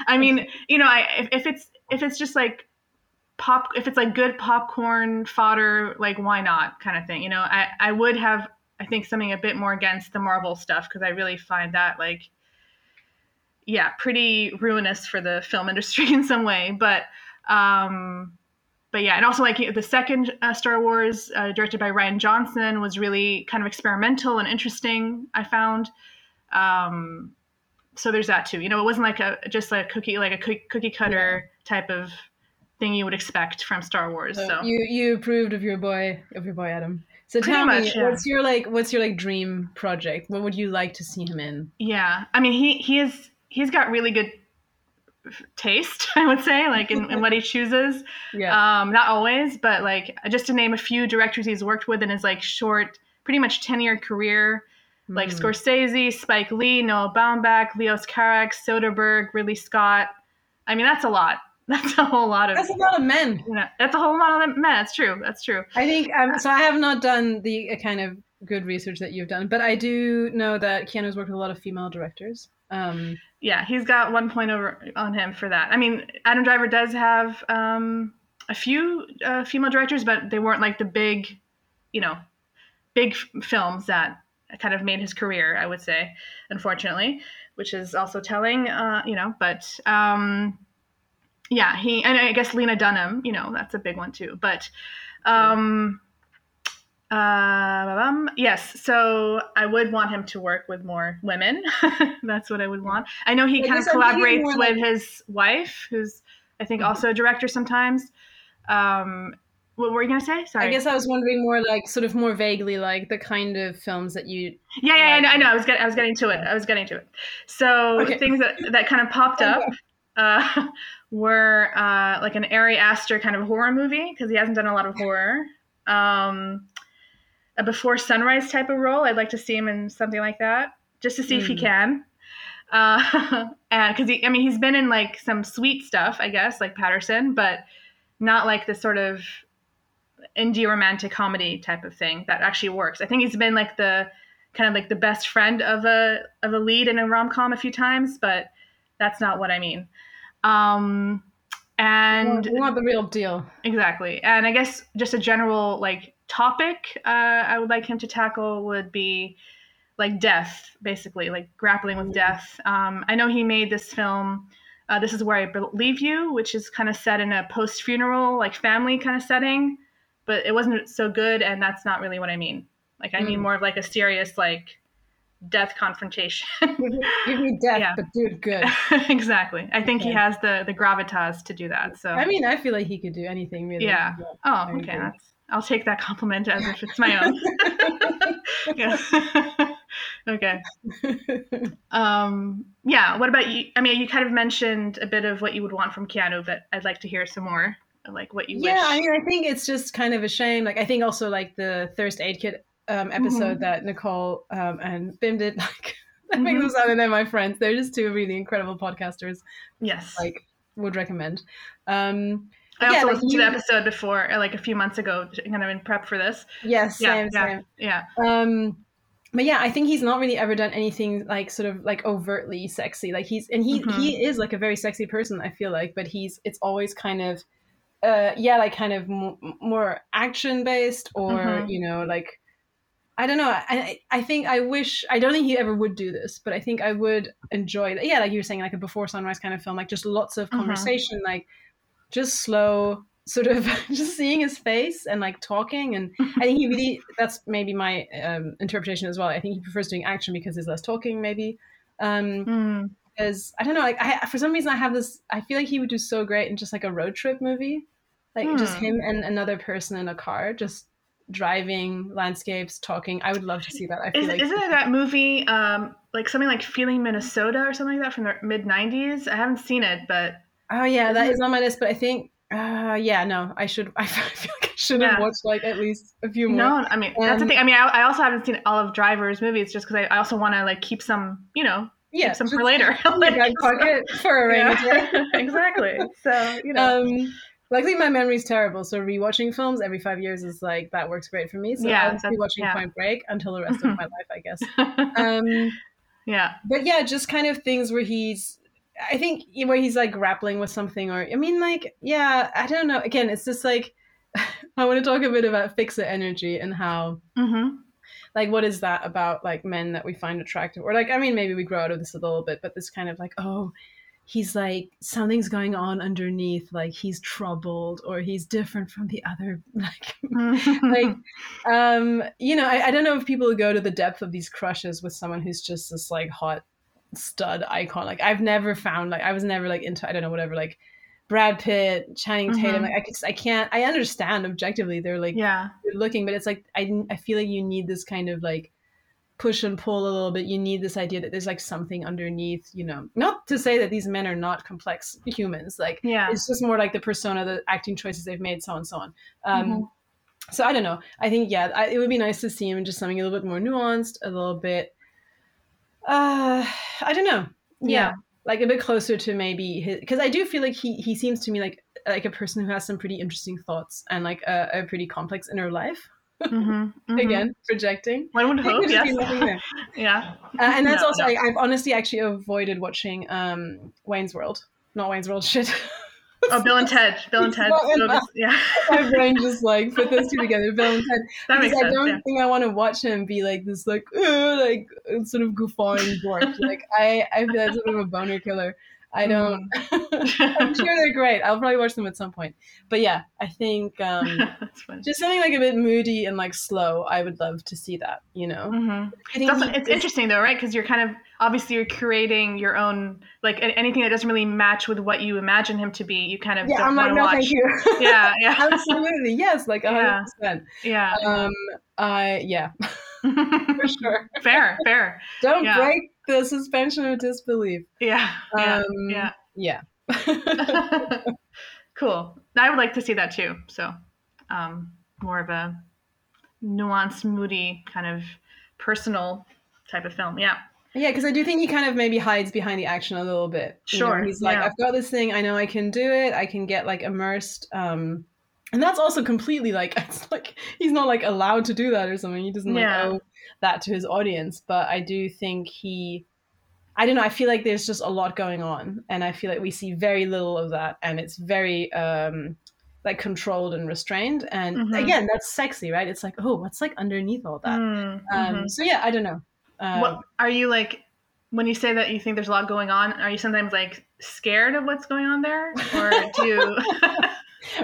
I mean, you know, I if, if it's if it's just like pop if it's like good popcorn fodder, like why not kind of thing. You know, I I would have I think something a bit more against the Marvel stuff because I really find that like yeah, pretty ruinous for the film industry [laughs] in some way. But um but yeah, and also like the second uh, Star Wars, uh, directed by Rian Johnson, was really kind of experimental and interesting. I found. Um, so there's that too. You know, it wasn't like a just like a cookie like a cookie cutter yeah. type of thing you would expect from Star Wars. So, so. you you approved of your boy of your boy Adam. So Pretty tell much, me, yeah. what's your like what's your like dream project? What would you like to see him in? Yeah, I mean he he is he's got really good taste [laughs] i would say like in, in what he chooses. [laughs] Yeah. Um not always but like just to name a few directors he's worked with in his like short pretty much 10 year career like mm. scorsese spike lee noah baumbach leos carax soderbergh ridley scott. I mean that's a lot. [laughs] That's a whole lot of that's a lot of men. you know, that's a whole lot of men. That's true. That's true. I think um, so i have not done the uh, kind of good research that you've done but i do know that keanu's worked with a lot of female directors um, yeah, he's got one point over on him for that. I mean, Adam Driver does have um, a few uh, female directors, but they weren't like the big, you know, big f- films that kind of made his career. I would say, unfortunately, which is also telling, uh, you know. But um, yeah, he and I guess Lena Dunham, you know, that's a big one too. But um, uh, yes, so I would want him to work with more women. [laughs] That's what I would want. I know he kind of collaborates with like... his wife, who's I think mm-hmm. also a director sometimes. Um, what were you gonna say? Sorry. I guess I was wondering more like sort of more vaguely like the kind of films that you. Yeah, yeah. I, know, I know. I was getting, I was getting to it. I was getting to it. So okay. things that that kind of popped up. Uh, [laughs] were uh, like an Ari Aster kind of horror movie because he hasn't done a lot of horror. Um, a before sunrise type of role. I'd like to see him in something like that, just to see mm. if he hmm. can. Uh, [laughs] and because he, I mean, he's been in like some sweet stuff, I guess, like Paterson, but not like the sort of indie romantic comedy type of thing that actually works. I think he's been like the kind of like the best friend of a of a lead in a rom com a few times, but that's not what I mean. Um, and we want the real deal. Exactly, and I guess just a general like topic uh, I would like him to tackle would be like death, basically, like grappling with death. Um, I know he made this film. Uh, this is where I leave you, which is kind of set in a post-funeral, like family kind of setting, but it wasn't so good, and that's not really what I mean. Like I mm. mean more of like a serious like death confrontation. Give me [laughs] death, yeah. but do it good. [laughs] exactly. I think okay. he has the the gravitas to do that. So I mean, I feel like he could do anything really. Yeah. Oh, okay. That's I'll take that compliment as if it's my own. yeah. [laughs] okay. Um, yeah. What about you? I mean, you kind of mentioned a bit of what you would want from Keanu, but I'd like to hear some more, like what you. Yeah, wish. I mean, I think it's just kind of a shame. Like, I think also like the Thirst Aid Kit um, episode mm-hmm. that Nichole um, and Bim did. [laughs] Like, I think mm-hmm. those are they're my friends. They're just two really incredible podcasters. Yes. Like, would recommend. Um, I also like listened you, to the episode before, uh, like a few months ago, kind of in prep for this. Yes, yeah, same, yeah, same. Yeah. Um, but yeah, I think he's not really ever done anything like sort of like overtly sexy. Like he's and he mm-hmm. he is like a very sexy person. I feel like, but he's it's always kind of, uh, yeah, like kind of m- more action based or mm-hmm. you know like. I don't know. I I think I wish I don't think he ever would do this, but I think I would enjoy. Yeah, like you were saying, like a before sunrise kind of film, like just lots of mm-hmm. conversation, mm-hmm. like just slow sort of [laughs] just seeing his face and like talking. And i think he really [laughs] that's maybe my um, interpretation as well. I think he prefers doing action because there's less talking maybe. Um mm. because i don't know like I, for some reason i have this i feel like he would do so great in just like a road trip movie. Like mm. just him and another person in a car just driving landscapes talking. I would love to see that i feel Is, like. isn't it that movie um like something like feeling minnesota or something like that from the mid 90s i haven't seen it but Oh yeah, that is on my list. But I think, uh, yeah, no, I should. [laughs] I feel like I should have yeah. watched like at least a few more. No, I mean um, that's the thing. I mean, I, I, also haven't seen all of Driver's movies just because I, I, also want to like keep some, you know, yeah, some for later. [laughs] like, pocket for a rainy day. [laughs] exactly. So you know. Um, luckily, my memory's terrible, so rewatching films every five years is like that works great for me. So yeah, I'll be watching yeah. Point Break until the rest of my life, I guess. Um, Yeah. But yeah, just kind of things where he's I think where he's like grappling with something or I mean like yeah, I don't know. Again, it's just like [laughs] I want to talk a bit about fix it energy and how Mm-hmm. like what is that about like men that we find attractive or like i mean maybe we grow out of this a little bit but this kind of like oh he's like something's going on underneath like he's troubled or he's different from the other [laughs] like like um you know I, I don't know if people go to the depth of these crushes with someone who's just this like hot stud icon like i've never found like i was never like into i don't know whatever like brad pitt channing tatum Mhm. like i just i can't i understand objectively they're like yeah. looking, but it's like I, I feel like you need this kind of like push and pull a little bit. You need this idea that there's like something underneath, you know. Not to say that these men are not complex humans, like Yeah. it's just more like the persona, the acting choices they've made, so on and so on. Um, Mhm. So I don't know. I think yeah, I, it would be nice to see him in just something a little bit more nuanced, a little bit. Uh, I don't know. Yeah, Yeah. like a bit closer to maybe his because I do feel like he he seems to me like like a person who has some pretty interesting thoughts and like a, a pretty complex inner life. Mhm. Mhm. [laughs] Again, projecting. One would [laughs] hope, could just be yes. [laughs] yeah. Uh, and that's No, also no. like, I've honestly actually avoided watching um Wayne's World. Not Wayne's World shit. Oh, Bill and Ted. Bill and Ted. So enough. Yeah. [laughs] My brain just like put those two together. Bill and Ted. That because makes I don't Yeah. think I want to watch him be like this, like uh, like uh, sort of goofing dork. [laughs] like I, I feel that's sort of a boner killer. I don't. [laughs] I'm sure they're great. I'll probably watch them at some point. But yeah, I think um, just something like a bit moody and like slow. I would love to see that. You know, Mhm. I It's, also, it's interesting though, right? Because you're kind of obviously you're creating your own like anything that doesn't really match with what you imagine him to be. You kind of Yeah, I'm like, no, watch. thank you. [laughs] Yeah, yeah, [laughs] Absolutely, yes, like Yeah. hundred percent. yeah. Um, I yeah, [laughs] for sure. fair, fair. Don't Yeah. break the suspension of disbelief. Yeah, yeah, Um, yeah. Yeah. cool. I would like to see that too. So, um, more of a nuanced, moody, kind of personal type of film. Yeah. Yeah, because I do think he kind of maybe hides behind the action a little bit. You know, Sure, he's like, yeah. I've got this thing. I know I can do it. I can get like immersed. Um, and that's also completely like [laughs] it's like he's not like allowed to do that or something. He doesn't like Yeah. owe that to his audience. But I do think he, I don't know. I feel like there's just a lot going on, and I feel like we see very little of that, and it's very um like controlled and restrained. And Mhm. again, that's sexy, right? It's like, oh, what's like underneath all that? Mm, Um, mhm. So yeah, I don't know. Um, what are you like when you say that you think there's a lot going on? Are you sometimes like scared of what's going on there, or do you?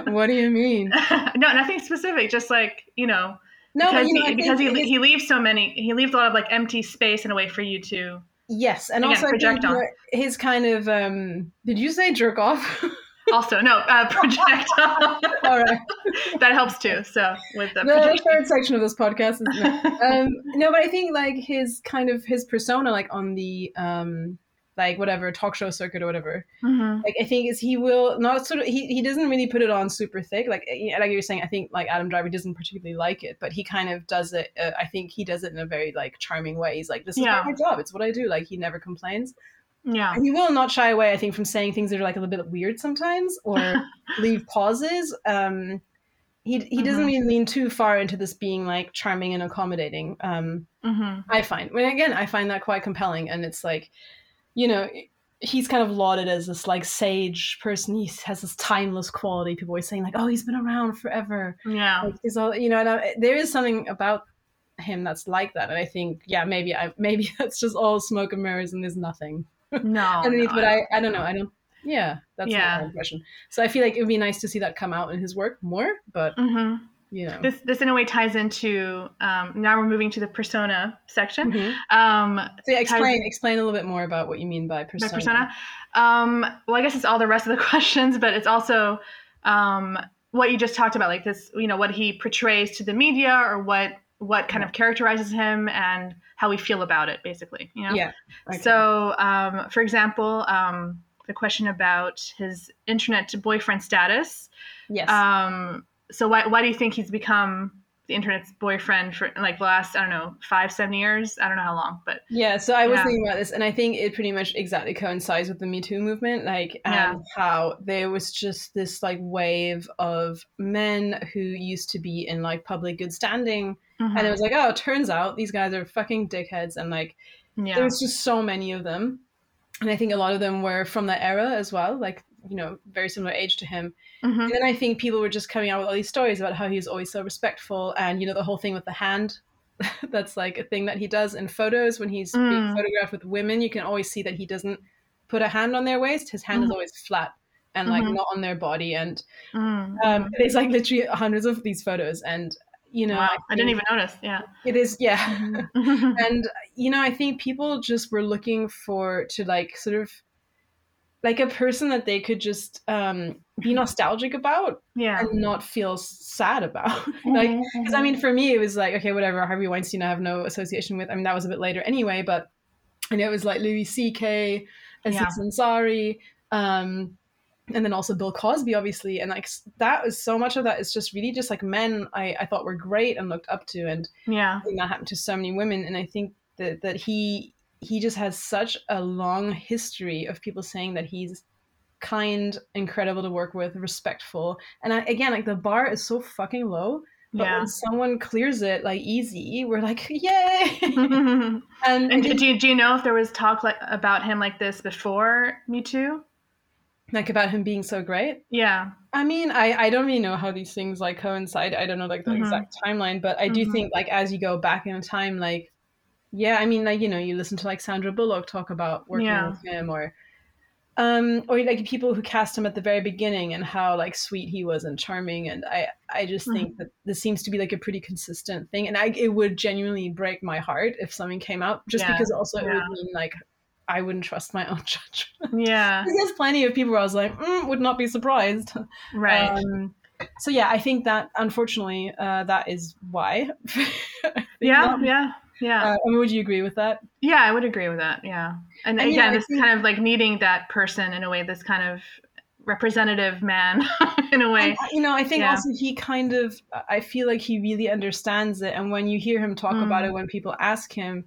[laughs] what do you mean? [laughs] no, nothing specific. Just like you know, No, because you know, he, because he, he leaves so many. He leaves a lot of like empty space in a way for you to. yes, and again, also project on. his kind of um. Did you say jerk off? [laughs] Also, no, uh, [laughs] project. All right, that helps too. So with the the third section of this podcast no. [laughs] um no, but I think like his kind of his persona, like on the um like whatever talk show circuit or whatever. Mhm. Like I think is he will not sort of he, he doesn't really put it on super thick. Like like you were saying, I think like Adam Driver doesn't particularly like it, but he kind of does it. Uh, I think he does it in a very like charming way. He's like, this is Yeah. my job. It's what I do. Like he never complains. Yeah. And he will not shy away, I think, from saying things that are like a little bit weird sometimes or [laughs] leave pauses. Um, he he doesn't Mhm. really lean too far into this being like charming and accommodating. Um, hmm I find, when again, I find that quite compelling, and it's like, you know. He's kind of lauded as this like sage person. He has this timeless quality. People always saying like, "Oh, he's been around forever." Yeah. Like he's all, you know. And I, there is something about him that's like that. And I think, yeah, maybe I maybe [laughs] that's just all smoke and mirrors, and there's nothing No. [laughs] underneath. no, but I, I don't know. I don't. Yeah, that's Yeah. my impression. So I feel like it would be nice to see that come out in his work more. But Mhm. you know, This this in a way ties into um, now we're moving to the persona section. Mhm. Um, so yeah, explain ties- explain a little bit more about what you mean by by persona. persona. Um, well, I guess it's all the rest of the [laughs] questions, but it's also um, what you just talked about, like this, you know, what he portrays to the media, or what what kind of characterizes him, and how we feel about it, basically. You know. Yeah. okay. So, um, for example, um, the question about his internet boyfriend status. yes. Um, so why why do you think he's become the internet's boyfriend for like the last I don't know five seven years? I don't know how long, but Yeah, so I was Yeah. thinking about this, and I think it pretty much exactly coincides with the Me Too movement, like Yeah. and how there was just this like wave of men who used to be in like public good standing, Mhm. and it was like, oh, it turns out these guys are fucking dickheads, and like Yeah. There's just so many of them. And I think a lot of them were from that era as well, like, you know, very similar age to him. Mhm. And then I think people were just coming out with all these stories about how he's always so respectful and, you know, the whole thing with the hand. [laughs] That's like a thing that he does in photos when he's being Mm. photographed with women. You can always see that he doesn't put a hand on their waist. His hand is Mhm. always flat and like Mhm. not on their body. And Mm. um, [laughs] there's like literally hundreds of these photos. And, you know, wow. I didn't even notice. Yeah. it is, yeah. Mhm. [laughs] and you know i think people just were looking for to like sort of like a person that they could just um be nostalgic about yeah. and not feel sad about [laughs] like because i mean for me it was like okay whatever harvey weinstein i have no association with i mean that was a bit later anyway but know it was like louis ck aziz Yeah. ansari um and then also bill cosby obviously and like that was so much of that is just really just like men i i thought were great and looked up to and yeah. That happened to so many women and i think that that he he just has such a long history of people saying that he's kind incredible to work with respectful and I, again like the bar is so fucking low but Yeah. when someone clears it like easy we're like [laughs] yay [laughs] and and, think, do you, do you know if there was talk like about him like this before Me Too? like about him being so great Yeah. I mean, I, I don't really know how these things like coincide. I don't know like the Mhm. exact timeline, but I do Mhm. think like as you go back in time, like yeah, I mean like you know you listen to like Sandra Bullock talk about working Yeah. with him or um or like people who cast him at the very beginning and how like sweet he was and charming and I I just Mhm. think that this seems to be like a pretty consistent thing and I it would genuinely break my heart if something came out just Yeah. because also it would mean like I wouldn't trust my [laughs] own judgment. Yeah. There's plenty of people where I was like, mm, would not be surprised. Right. Um, so yeah, I think that unfortunately uh, that is why. [laughs] Yeah. Yeah. Yeah. Uh, I mean, would you agree with that? Yeah, I would agree with that. Yeah. And And, again, this think- kind of like needing that person in a way, this kind of representative man [laughs] in a way. And, uh, you know, I think Yeah. also he kind of, I feel like he really understands it. And when you hear him talk about Mm. it, when people ask him,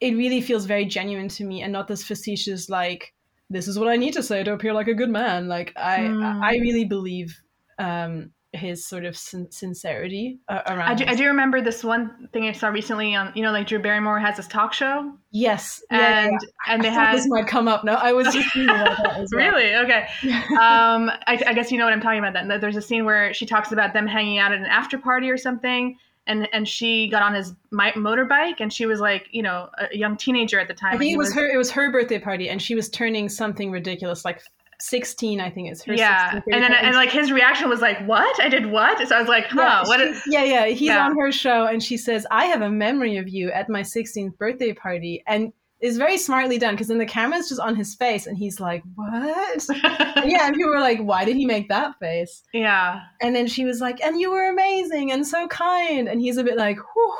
it really feels very genuine to me and not this facetious, like, this is what I need to say to appear like a good man. Like, I, Mm. I really believe um, his sort of sin- sincerity uh, around I do, I do remember this one thing I saw recently on, you know, like Drew Barrymore has this talk show Yes. Yeah, yeah, and and yeah. they I had this might come up. No, I was just thinking about that as [laughs] well. really okay. [laughs] um, I, I guess you know what I'm talking about. Then there's a scene where she talks about them hanging out at an after party or something, and and she got on his mi- motorbike, and she was like, you know, a young teenager at the time. I and think it was her. It was her birthday party, and she was turning something ridiculous, like sixteen. I think it's her. Yeah, 16th and then and like his reaction was like, "What? I did what?" So I was like, "Huh? yeah, what?" yeah, yeah. He's Yeah. on her show, and she says, "I have a memory of you at my 16th birthday party," and is very smartly done because then the camera's just on his face, and he's like, "What?" [laughs] yeah, and people were like, "Why did he make that face?" yeah, And then she was like, "And you were amazing and so kind," and he's a bit like, "Whew."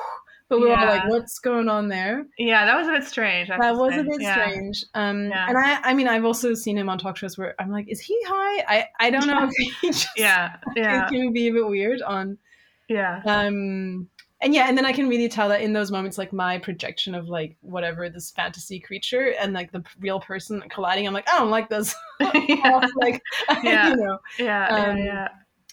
But we were all like, "What's going on there?" yeah. That was a bit strange. That was say. a bit Yeah. strange. Um, Yeah. and I, I mean, I've also seen him on talk shows where I'm like, is he high? I, I don't know if he [laughs] just Yeah, [laughs] yeah, it can be a bit weird on. yeah. Um, and yeah, and then I can really tell that in those moments, like my projection of like whatever this fantasy creature and like the real person colliding, I'm like, I don't like this. [laughs] yeah, like, Yeah. you know. yeah, Um, yeah.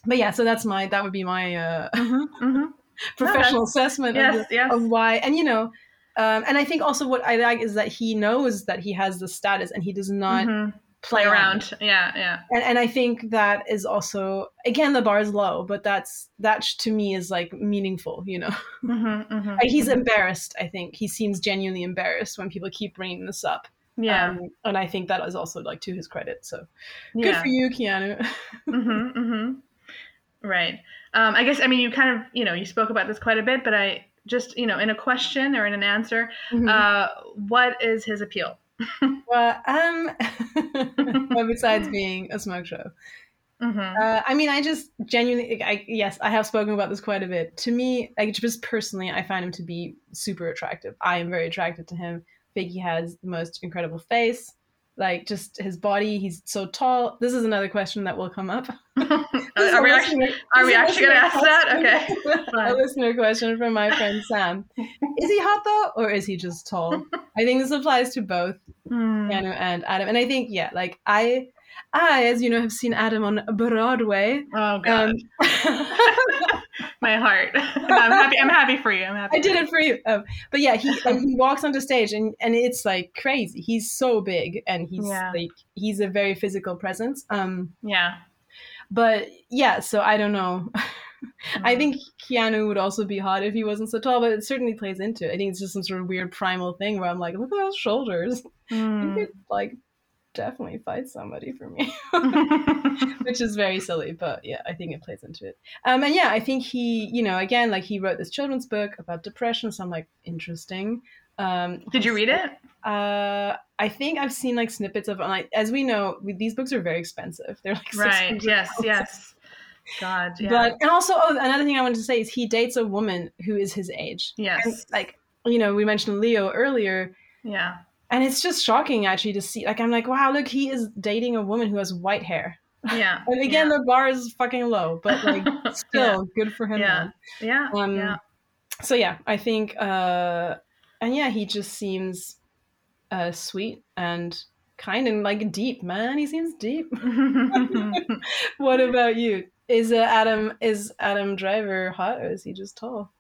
But yeah, so that's my that would be my uh, hmm hmm [laughs] professional assessment of, the- yes. of why. And you know, um, and I think also what I like is that he knows that he has the status and he does not Mhm. play around. Yeah, yeah. and, and I think that is also again the bar is low, but that's that to me is like meaningful, you know. hmm hmm [laughs] he's embarrassed. I think he seems genuinely embarrassed when people keep bringing this up. Yeah, um, and I think that is also like to his credit. So good yeah. for you, Keanu. [laughs] hmm hmm Right. Um, I guess I mean you kind of you know you spoke about this quite a bit, but I just you know in a question or in an answer, Mhm. uh, what is his appeal? [laughs] well, um, [laughs] well, besides being a smoke show, hmm uh, I mean, I just genuinely, I, yes, I have spoken about this quite a bit. To me, like just personally, I find him to be super attractive. I am very attracted to him. I think he has the most incredible face. Like just his body, he's so tall. This is another question that will come up. [laughs] Are we actually are we actually gonna ask listener that? Okay. [laughs] A listener question from my friend Sam. [laughs] Is he hot though, or is he just tall? I think this applies to both. Keanu and Adam. And I think, yeah, like I, I, as you know, have seen Adam on Broadway. Oh god. Um, my heart. [laughs] I'm happy. I'm happy for you. I'm happy. I did it for you. Um, but yeah, he he walks onto stage and and it's like crazy. He's so big and he's Yeah. like he's a very physical presence. Um, Yeah. but yeah, so I don't know. [laughs] I Mm. think Keanu would also be hot if he wasn't so tall, but it certainly plays into it. I think it's just some sort of weird primal thing where I'm like, look at those shoulders. [laughs] Mm. could like definitely fight somebody for me. [laughs] [laughs] which is very silly but yeah i think it plays into it um and yeah i think he you know again like he wrote this children's book about depression so i'm like interesting um Did you read it? uh i think i've seen like snippets of like as we know we, these books are very expensive [laughs] they're like Right. Yes. Yes. God. Yeah. but and also oh another thing i wanted to say is he dates a woman who is his age and yes. like you know we mentioned leo earlier Yeah. And it's just shocking actually to see like i'm like wow look he is dating a woman who has white hair Yeah. [laughs] And again, the bar is fucking low, but like [laughs] still good for him. Yeah. Yeah. Um, yeah. So yeah, I think, uh, and yeah, he just seems uh, sweet and kind and like deep, man. He seems deep. [laughs] what about you? Is uh, Adam is Adam Driver hot or is he just tall?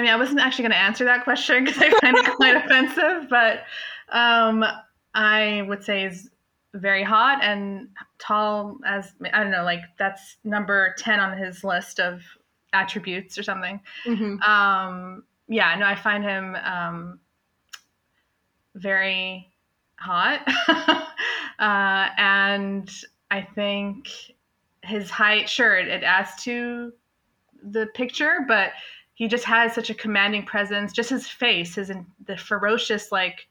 I mean, I wasn't actually going to answer that question because I find it quite [laughs] offensive, but um, I would say is very hot and tall as I don't know, like that's number ten on his list of attributes or something. Mm-hmm. Um, yeah, no, I find him um, very hot, [laughs] uh, and I think his height, sure, it, it adds to the picture, but he just has such a commanding presence. Just his face, his the ferocious like,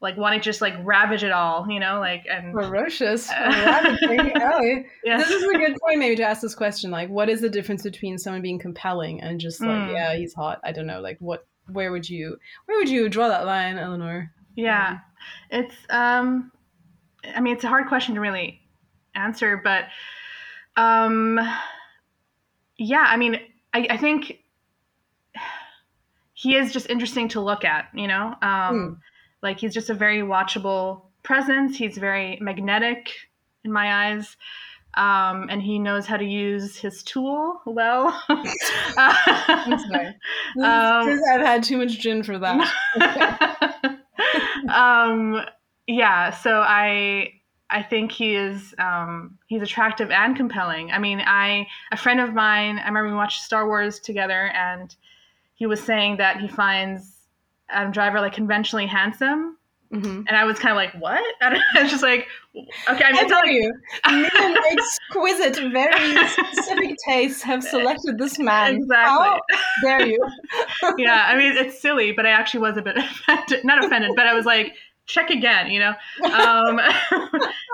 like wanting to just like ravage it all, you know, like and Ferocious. [laughs] ravaging. oh, yeah. This is a good point, maybe, to ask this question. Like, what is the difference between someone being compelling and just like, Mm. yeah, he's hot? I don't know. Like, what? Where would you? Where would you draw that line, Eleanor? Yeah, it's um, I mean, it's a hard question to really answer, but um, yeah, I mean, I, I think he is just interesting to look at. You know, um, like he's just a very watchable presence. He's very magnetic in my eyes. Um, and he knows how to use his tool well. [laughs] I'm sorry. Um, I've had too much gin for that. [laughs] um, yeah, so I I think he is um, he's attractive and compelling. I mean, I a friend of mine. I remember we watched Star Wars together, and he was saying that he finds Adam Driver like conventionally handsome, Mhm. and I was kind of like, what? [laughs] I I was just like, okay. I'm I it's not tell like you, men exquisite, very [laughs] specific tastes have selected this man. exactly. How dare you? [laughs] yeah, I mean, it's silly, but I actually was a bit offended. Not offended, but I was like, check again, you know, um,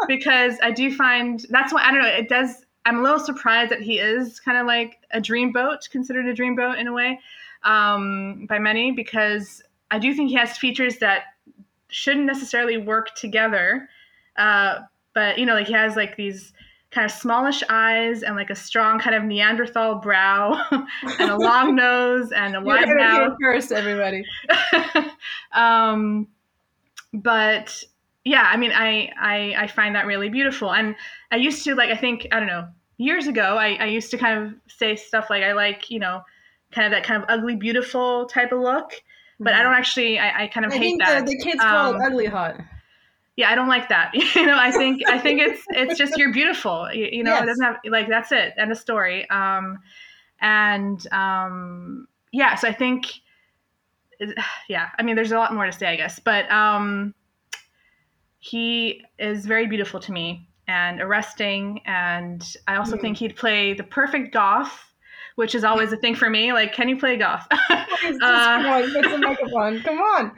because I do find that's why I don't know. It does. I'm a little surprised that he is kind of like a dreamboat, considered a dreamboat in a way um, by many, because I do think he has features that shouldn't necessarily work together. Uh, but you know, like he has like these kind of smallish eyes and like a strong kind of Neanderthal brow [laughs] and a long [laughs] nose and a wide mouth. first, everybody. [laughs] um, but yeah, I mean, I, I I find that really beautiful, and I used to like I think I don't know years ago I, I used to kind of say stuff like I like you know kind of that kind of ugly beautiful type of look, but I don't actually I, I kind of I hate that. the, the kids call Um, it ugly hot. yeah, I don't like that. [laughs] you know, I think I think it's it's just you're beautiful. You, you know, Yes. it doesn't have like that's it. End of story. Um, and um, yeah, so I think [sighs] yeah. I mean, there's a lot more to say, I guess, but um, he is very beautiful to me and arresting, and I also Mm. think he'd play the perfect goth. Which is always a thing for me. Like, can you play golf? [laughs] Please, just uh, [laughs] come on, put some makeup on. Come on.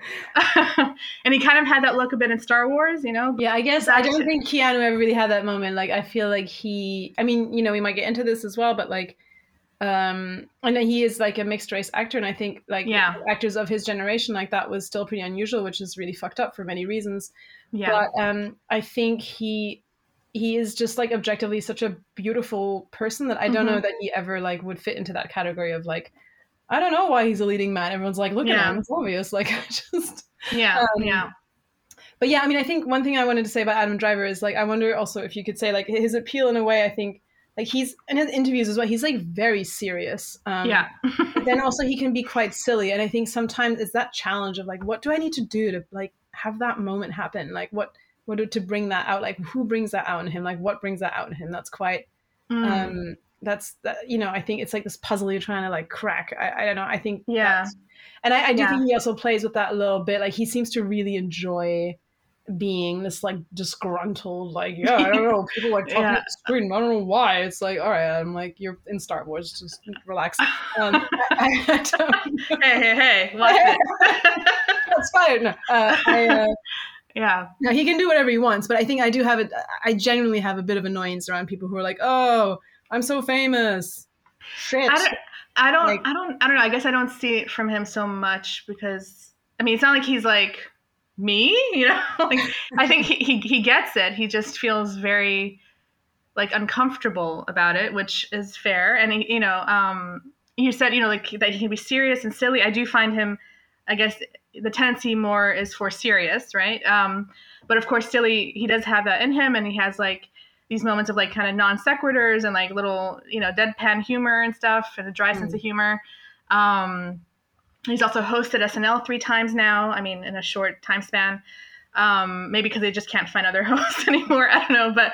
and he kind of had that look a bit in Star Wars, you know. Yeah, I guess I don't think Keanu ever really had that moment. Like, I feel like he. I mean, you know, we might get into this as well, but like, um, I know he is like a mixed race actor, and I think like Yeah. actors of his generation like that was still pretty unusual, which is really fucked up for many reasons. Yeah. But um, I think he he is just like objectively such a beautiful person that I don't Mm-hmm. know that he ever like would fit into that category of like. I don't know why he's a leading man. Everyone's like, look Yeah. at him. It's obvious. [laughs] Like, I just. yeah. um, yeah. But yeah, I mean, I think one thing I wanted to say about Adam Driver is like, I wonder also if you could say like his appeal in a way. I think like he's in his interviews as well he's like very serious um yeah. then also he can be quite silly and i think sometimes it's that challenge of like what do i need to do to like have that moment happen like what what to bring that out like who brings that out in him like what brings that out in him that's quite Mm. um that's that you know i think it's like this puzzle you're trying to like crack i, I don't know i think Yeah. and i, I do Yeah. think he also plays with that a little bit like he seems to really enjoy being this like disgruntled like yeah i don't know people like [laughs] talking Yeah. at the screen i don't know why it's like all right i'm like you're in star wars just relax [laughs] um I, I [laughs] hey, hey, hey. Watch it. that's fine no, uh, I, uh, yeah. no, he can do whatever he wants, but I think I do have it. I genuinely have a bit of annoyance around people who are like, "Oh, I'm so famous." Shit. I don't, I don't, Like- I don't, I don't know. I guess I don't see it from him so much because I mean, it's not like he's like me, you know. [laughs] like I think he, he he gets it. He just feels very like uncomfortable about it, which is fair. And he, you know, um, you said you know like that he can be serious and silly. I do find him, I guess, the tendency more is for serious, right? Um, but of course, silly he does have that in him, and he has like these moments of like kind of non sequiturs and like little you know deadpan humor and stuff and a dry sense Mm. of humor. Um, he's also hosted SNL three times now. I mean, in a short time span. Um, maybe because they just can't find other [laughs] hosts anymore. I don't know, but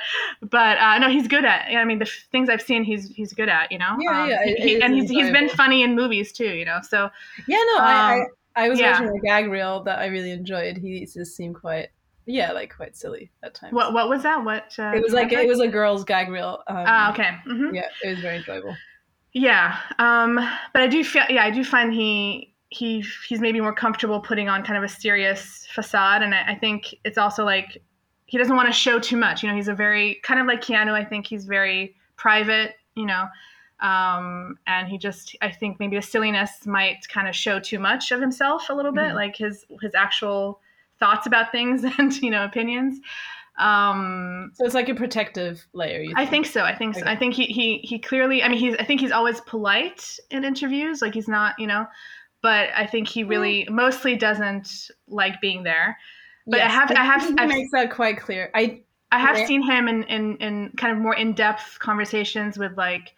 but uh, no, he's good at. I mean, the f- things I've seen, he's he's good at. You know. Yeah, Um, yeah, it- he- and he's he's been funny in movies too. You know. So yeah, no, I, Um, I I was yeah. watching a gag reel that I really enjoyed. He just seemed quite, yeah, like quite silly at times. what what was that? What uh, It was like it was a girl's gag reel. Um, Ah, okay. hmm Yeah, it was very enjoyable. Yeah, um, but I do feel yeah I do find he he he's maybe more comfortable putting on kind of a serious facade, and I, I think it's also like he doesn't want to show too much. You know, he's a very kind of like Keanu. I think he's very private. You know, um, and he just I think maybe the silliness might kind of show too much of himself a little bit, Mhm. like his his actual thoughts about things [laughs] and you know opinions. Um, So it's like a protective layer. You I think so. I think so. Okay. I think he, he he clearly. I mean, he's. I think he's always polite in interviews. Like he's not, you know. But I think he really mostly doesn't like being there. but I have- I have- He I've- makes that quite clear. I I have Yeah. seen him in, in in kind of more in depth conversations with like,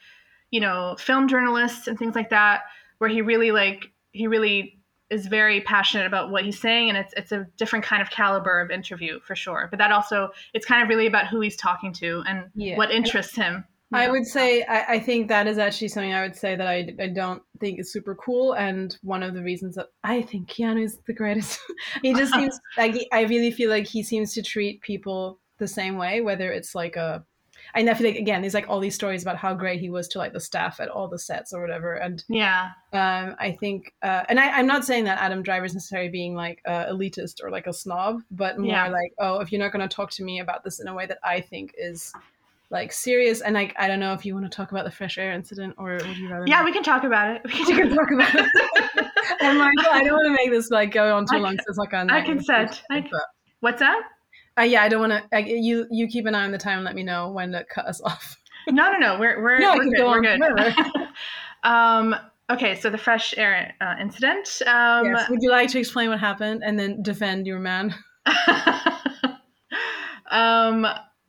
you know, film journalists and things like that, where he really like he really is very passionate about what he's saying, and it's it's a different kind of caliber of interview for sure. But that also it's kind of really about who he's talking to and Yeah. what interests him. you I would say I, I think that is actually something I would say that I, I don't think is super cool, and one of the reasons that I think Keanu is the greatest. [laughs] he just [laughs] seems like he, I really feel like he seems to treat people the same way, whether it's like a. I know, I feel like again, there's like all these stories about how great he was to like the staff at all the sets or whatever, and Yeah. um, I think, uh, and I, I'm not saying that Adam Driver is necessarily being like uh, elitist or like a snob, but more Yeah. like, oh, if you're not going to talk to me about this in a way that I think is like serious, and like, I don't know if you want to talk about the fresh air incident or would you rather? Yeah, we can talk about it. We [laughs] can we can talk- about it. [laughs] I'm like, I don't want to make this like go on too I long. can- So it's like on. I can set. I can- But, What's that? Uh, yeah, I don't want to. You you keep an eye on the time and let me know when to cut us [laughs] off. No, no, no. We're we're No, we're good. go We're good. [laughs] um. Okay, so the fresh air uh, incident. Um, yes. Would you like to explain what happened and then defend your man? [laughs] um.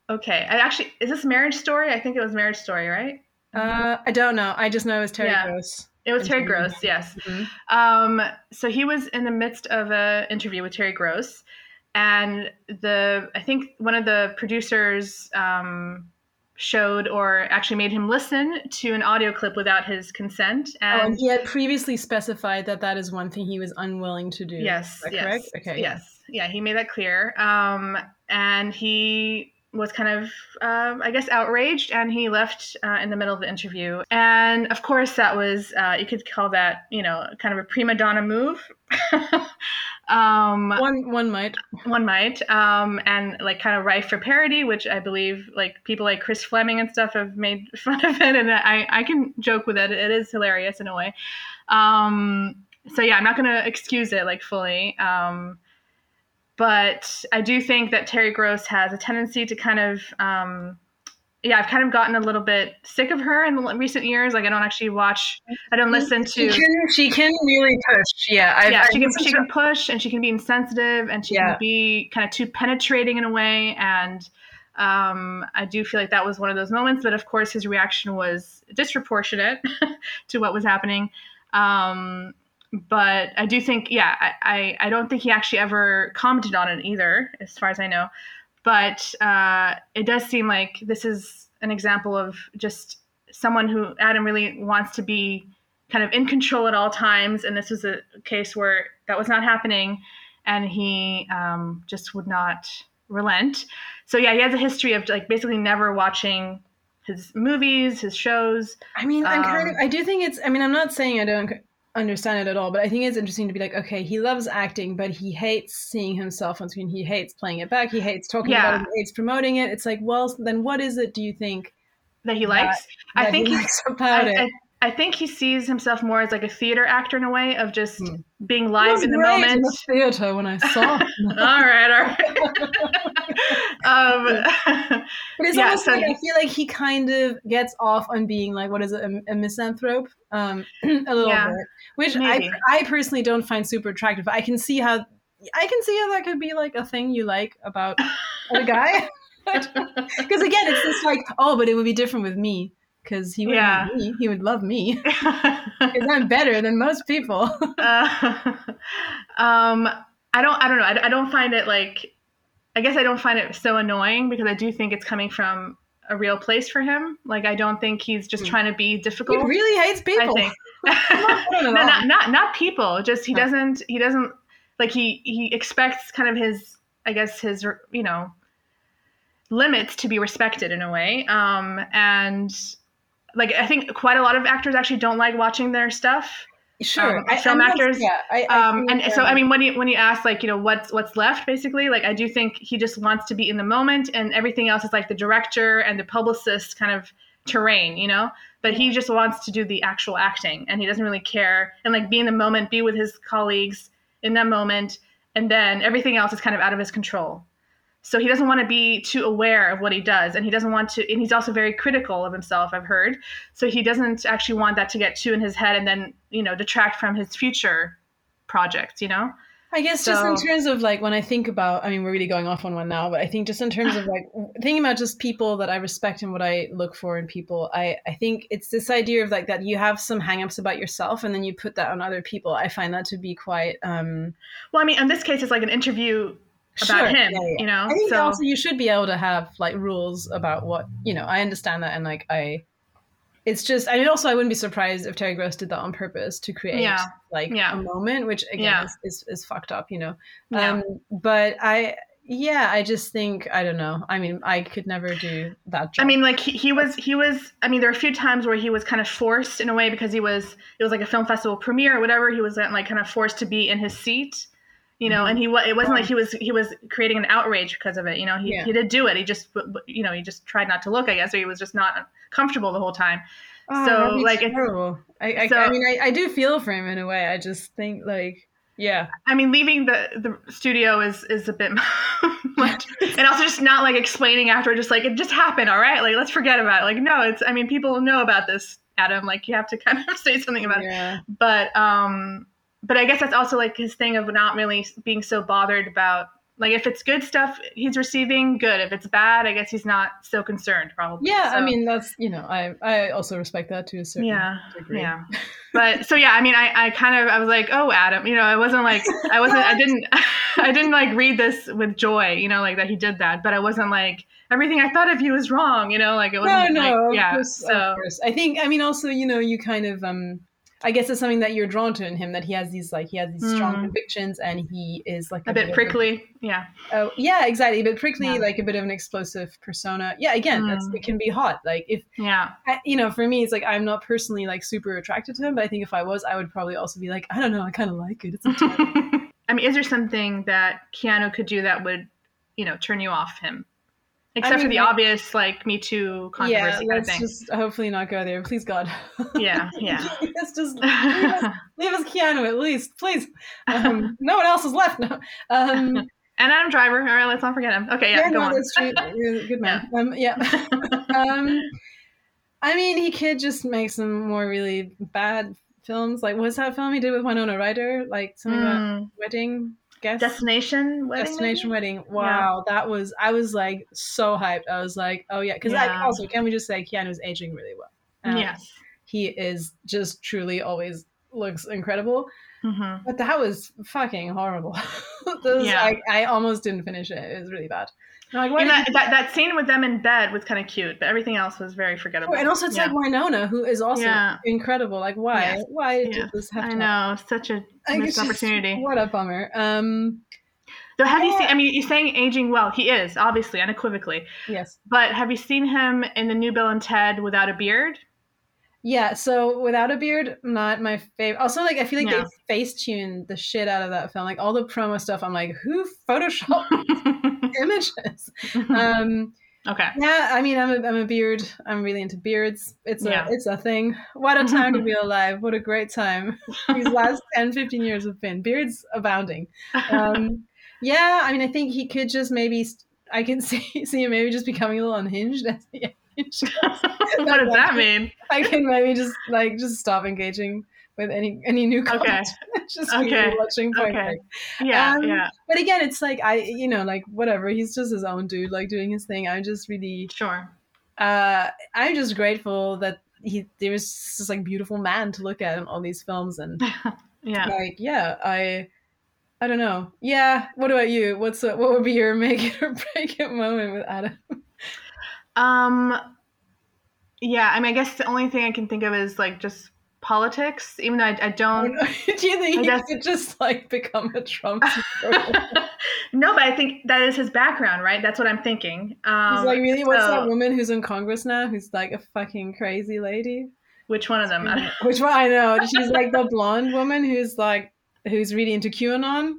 Okay. I actually is this Marriage Story? I think it was Marriage Story, right? Uh, I don't know. I just know it was Terry Yeah. Gross. It was Terry. Gross. Yes. Mhm. Um, so he was in the midst of a interview with Terry Gross, and the I think one of the producers um, showed or actually made him listen to an audio clip without his consent. Oh, And and he had previously specified that that is one thing he was unwilling to do. yes, Is that yes, correct? Okay. yes, yeah, he made that clear. Um, and he was kind of, um, I guess, outraged, and he left uh, in the middle of the interview. And of course, that was uh, you could call that, you know, kind of a prima donna move. [laughs] um, One one might. one might um and like kind of rife for parody which i believe like people like chris fleming and stuff have made [laughs] fun of it and i i can joke with it it is hilarious in a way um so yeah i'm not gonna excuse it like fully um but i do think that terry gross has a tendency to kind of um yeah i've kind of gotten a little bit sick of her in the recent years like i don't actually watch i don't listen She to can, she can really push. Yeah, I've, yeah, I've she can she to- can push and she can be insensitive and she Yeah. can be kind of too penetrating in a way and Um, I do feel like that was one of those moments, but of course his reaction was disproportionate [laughs] to what was happening. Um, but I do think, yeah, I, I, I, don't think he actually ever commented on it either, as far as I know. But uh, it does seem like this is an example of just someone who Adam really wants to be kind of in control at all times. And this was a case where that was not happening, and he um, just would not relent. So yeah, he has a history of like basically never watching his movies, his shows. I mean, I'm um, kind of. I do think it's. I mean, I'm not saying I don't understand it at all, but I think it's interesting to be like, okay, he loves acting, but he hates seeing himself on screen. He hates playing it back. He hates talking yeah. about it. He hates promoting it. It's like, well, then what is it? Do you think that he likes? That, I think he likes about I, it. I, I think he sees himself more as like a theater actor in a way of just hmm. being live in the moment. In the theater when I saw. [laughs] all right, all right. [laughs] um, [laughs] but it's yeah, almost so like I feel like he kind of gets off on being like what is it, a, a misanthrope, um, [clears throat] a little yeah, bit, which I I personally don't find super attractive. I can see how I can see how that could be like a thing you like about a guy. Because again, it's just like, oh, but it would be different with me because he would yeah. me. He would love me [laughs] because I'm better than most people. uh, [laughs] um, I don't. I don't know. I, I don't find it like. I guess I don't find it so annoying because I do think it's coming from a real place for him. Like I don't think he's just hmm. trying to be difficult. He really hates people. [laughs] I think. no, not, not not people. Just he doesn't. He doesn't like he he expects kind of his. I guess his you know limits to be respected in a way. Um, and like I think quite a lot of actors actually don't like watching their stuff. Sure, um, I, film I actors. Yeah, I, I um, and so I mean, when you when you ask like you know what's what's left, basically, like I do think he just wants to be in the moment, and everything else is like the director and the publicist kind of terrain, you know. But he just wants to do the actual acting, and he doesn't really care, and like be in the moment, be with his colleagues in that moment, and then everything else is kind of out of his control. So he doesn't want to be too aware of what he does. And he doesn't want to, and he's also very critical of himself, I've heard. So he doesn't actually want that to get too in his head and then, you know, detract from his future projects, you know? I guess so, just in terms of like when I think about, I mean, we're really going off on one now, but I think just in terms of like [laughs] thinking about just people that I respect and what I look for in people, I, I think it's this idea of like that you have some hangups about yourself and then you put that on other people. I find that to be quite. um Well, I mean, in this case, it's like an interview about sure, him, yeah, yeah. you know. I think so, also you should be able to have like rules about what you know. I understand that, and like I, it's just. I mean, also I wouldn't be surprised if Terry Gross did that on purpose to create yeah. like a moment, which again is, is, is fucked up, you know. Um, but I. Yeah, I just think I don't know. I mean, I could never do that job. I mean, like he, he was he was. I mean, there were a few times where he was kind of forced in a way because he was it was like a film festival premiere or whatever. He was like kind of forced to be in his seat you know, and he it wasn't like he was he was creating an outrage because of it. You know, he, yeah. he did do it. He just you know he just tried not to look. I guess, or he was just not comfortable the whole time. Oh, so like terrible. I I, so, I mean I, I do feel for him in a way. I just think like yeah. I mean, leaving the the studio is is a bit [laughs] much, [laughs] and also just not like explaining after, just like it just happened. All right, like let's forget about it. Like no, it's. I mean, people know about this, Adam. Like you have to kind of [laughs] say something about yeah. it. But um, but I guess that's also like his thing of not really being so bothered about like if it's good stuff he's receiving, good. If it's bad, I guess he's not so concerned probably. Yeah, so, I mean that's you know I I also respect that to a certain yeah degree. yeah. [laughs] But so yeah, I mean I I kind of I was like oh Adam, you know I wasn't like I wasn't I didn't [laughs] I didn't like read this with joy, you know like that he did that, but I wasn't like everything I thought of you was wrong, you know like it wasn't no no like, yeah course, so I think I mean also you know you kind of um I guess it's something that you're drawn to in him that he has these like he has these strong mm. convictions and he is like a, a bit, bit, prickly. A, yeah. Oh yeah, exactly. A bit prickly, yeah. like a bit of an explosive persona. Yeah, again, mm. that's it can be hot. Like if yeah, I, you know, for me, it's like I'm not personally like super attracted to him, but I think if I was, I would probably also be like, I don't know, I kind of like it. It's. [laughs] I mean, is there something that Keanu could do that would, you know, turn you off him? Except I mean, for the like, obvious, like Me Too controversy. Yeah, let's just hopefully not go there. Please, God. [laughs] Yeah, yeah. let's just [laughs] leave us, leave us Keanu at least, please. Um, [laughs] no one else is left now. Um, and Adam Driver. All right, let's not forget him. Okay, yeah, yeah go no, on. That's true. Good man. Yeah. Um, yeah. um, I mean, he could just make some more really bad films. Like, what's that film he did with Winona Ryder? Like, something mm. about wedding. Guess Destination wedding. destination wedding. Wow, that was I was like so hyped. I was like, oh yeah, because Yeah. also can we just say Keanu's aging really well. Um, Yes. he is just truly always looks incredible. hmm But that was fucking horrible. [laughs] Those, Yeah. I, I almost didn't finish it. It was really bad. Like, And that, that that scene with them in bed was kind of cute, but everything else was very forgettable. you- and also it's Yeah. like Winona, who is also Yeah. incredible. Like, why? Yes. Why Yeah. did this have I know, such a missed just- opportunity. What a bummer. Um, Though, have you seen? I mean, you're saying aging well. He is obviously unequivocally. yes. But have you seen him in the new Bill and Ted without a beard? Yeah, so without a beard, not my favorite. Also, like I feel like Yeah. they face tuned the shit out of that film. Like all the promo stuff, I'm like, who photoshopped [laughs] [laughs] images? [laughs] Um, okay. yeah, I mean, I'm a, I'm a beard. I'm really into beards. It's a Yeah. it's a thing. What a time to be [laughs] alive! What a great time these last 10, 15 years have been. Beards abounding. Um, yeah, I mean, I think he could just maybe. I can see see him maybe just becoming a little unhinged as he ages. what does that mean? I can maybe just like just stop engaging with any any new Okay. content. [laughs] just keep Okay. watching Point Okay. Break. Yeah, Um, yeah, But again, it's like I you know like whatever. He's just his own dude, like doing his thing. I'm just really sure. uh I'm just grateful that he there was this like beautiful man to look at in all these films and [laughs] Yeah. like yeah I. I don't know. Yeah. What about you? What's a, what would be your [laughs] make it or break it moment with Adam? Um, yeah. I mean, I guess the only thing I can think of is like just politics. Even though I, I don't. [laughs] Do you think I he guess- could just like become a Trump supporter? [laughs] no, but I think that is his background, right? That's what I'm thinking. Um, He's like, really? What's so- that woman who's in Congress now? Who's like a fucking crazy lady? which one of them? [laughs] Which one? I know. She's like the blonde woman who's like who's really into QAnon.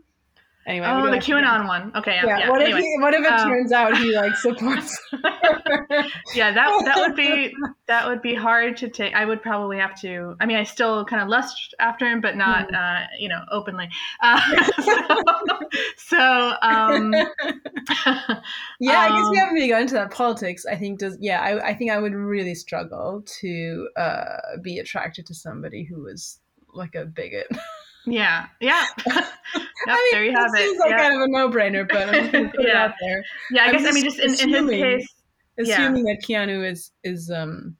Anyway, oh, the have to- QAnon one. Okay, yeah. Yeah. yeah. What anyway. if he, what if it um, turns out he like [laughs] supports? [laughs] yeah, that that would be [laughs] that would be hard to take. I would probably have to. I mean, I still kind of lust after him, but not, uh, you know, openly. Uh, so, so um, yeah, I guess we Um, haven't really got into that politics. I think does yeah, I, I think I would really struggle to uh, be attracted to somebody who was like a bigot. Yeah, yeah. [laughs] [laughs] Yep, I mean, there you have it. seems like Yeah. kind of a no-brainer, but I'm just put it Yeah. out there. yeah, I I'm guess. I mean, just in, in his assuming- case, Yeah. Assuming that Keanu is is um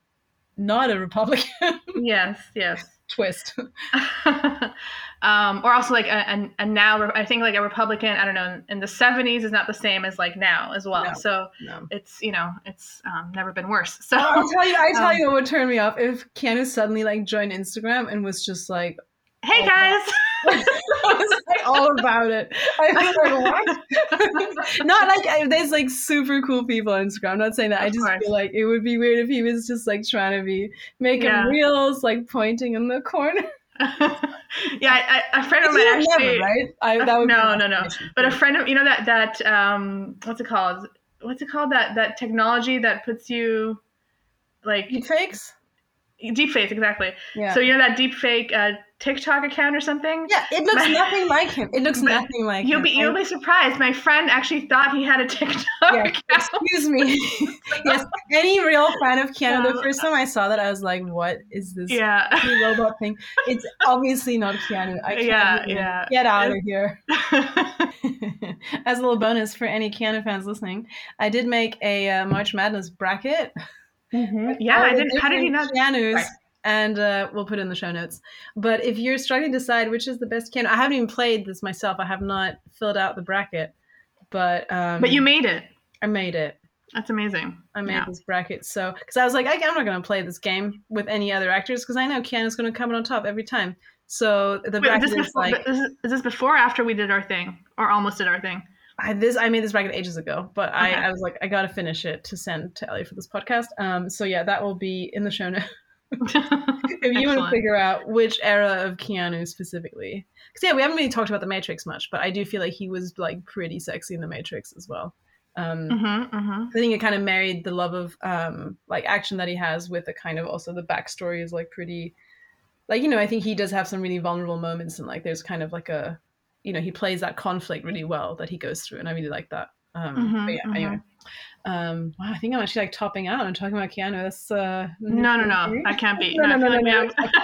not a Republican [laughs] yes, yes. twist. um, or also like a, a, a now, I think like a Republican. I don't know. In the '70s is not the same as like now as well. No. So No. it's you know it's um, never been worse. So I'll tell you, I tell Um, you what would turn me off if Keanu suddenly like joined Instagram and was just like, hey guys. [laughs] I was like all about it. Like, [laughs] what? not like I, there's like super cool people on Instagram. I'm not saying that. I just course. feel like it would be weird if he was just like trying to be making Yeah. reels, like pointing in the corner. [laughs] yeah, I, I, a friend of mine actually. never, right? I, that would no, no, no. But a friend of you know that that um what's it called? What's it called? That that technology that puts you like deepfakes. Deep face exactly. Yeah. So you know that deep fake uh, TikTok account or something? yeah, it looks My- nothing like him. It looks [laughs] nothing like You'll him. be you'll be surprised. My friend actually thought he had a [laughs] TikTok Yeah, account. excuse me. [laughs] yes, any real fan of Keanu, the Um, first time I saw that, I was like, "What is this Yeah. robot thing?" It's obviously not Keanu. I can't Yeah, yeah. Get out of here. As a little bonus for any Keanu fans listening, I did make a uh, March Madness bracket. Yeah, I didn't. How did he not? Keanu's, and uh, we'll put in the show notes. But if you're struggling to decide which is the best Keanu, I haven't even played this myself. I have not filled out the bracket, but um, But you made it. I made it. That's amazing. I made Yeah. this bracket. So, because I was like, I, I'm not going to play this game with any other actors because I know Keanu's going to come in on top every time. So the Wait, bracket is, this is before, like is, this, is this before or after we did our thing? Or almost did our thing? I, this. I made this bracket ages ago, but I, Okay. I was like, I got to finish it to send to Ellie for this podcast. Um, so yeah, that will be in the show notes [laughs] if you want to figure out which era of Keanu specifically. Because yeah, we haven't really talked about the Matrix much, but I do feel like he was like pretty sexy in the Matrix as well. Um, Mhm, mhm. I think it kind of married the love of um like action that he has with the kind of also the backstory is like pretty like you know I think he does have some really vulnerable moments and like there's kind of like a you know he plays that conflict really well that he goes through and I really like that um Mhm, but yeah mhm. anyway Um, wow, I think I'm actually like topping out and talking about Keanu. That's uh, No, no, no. That can't be. [laughs] No, no, I no, feel no, like we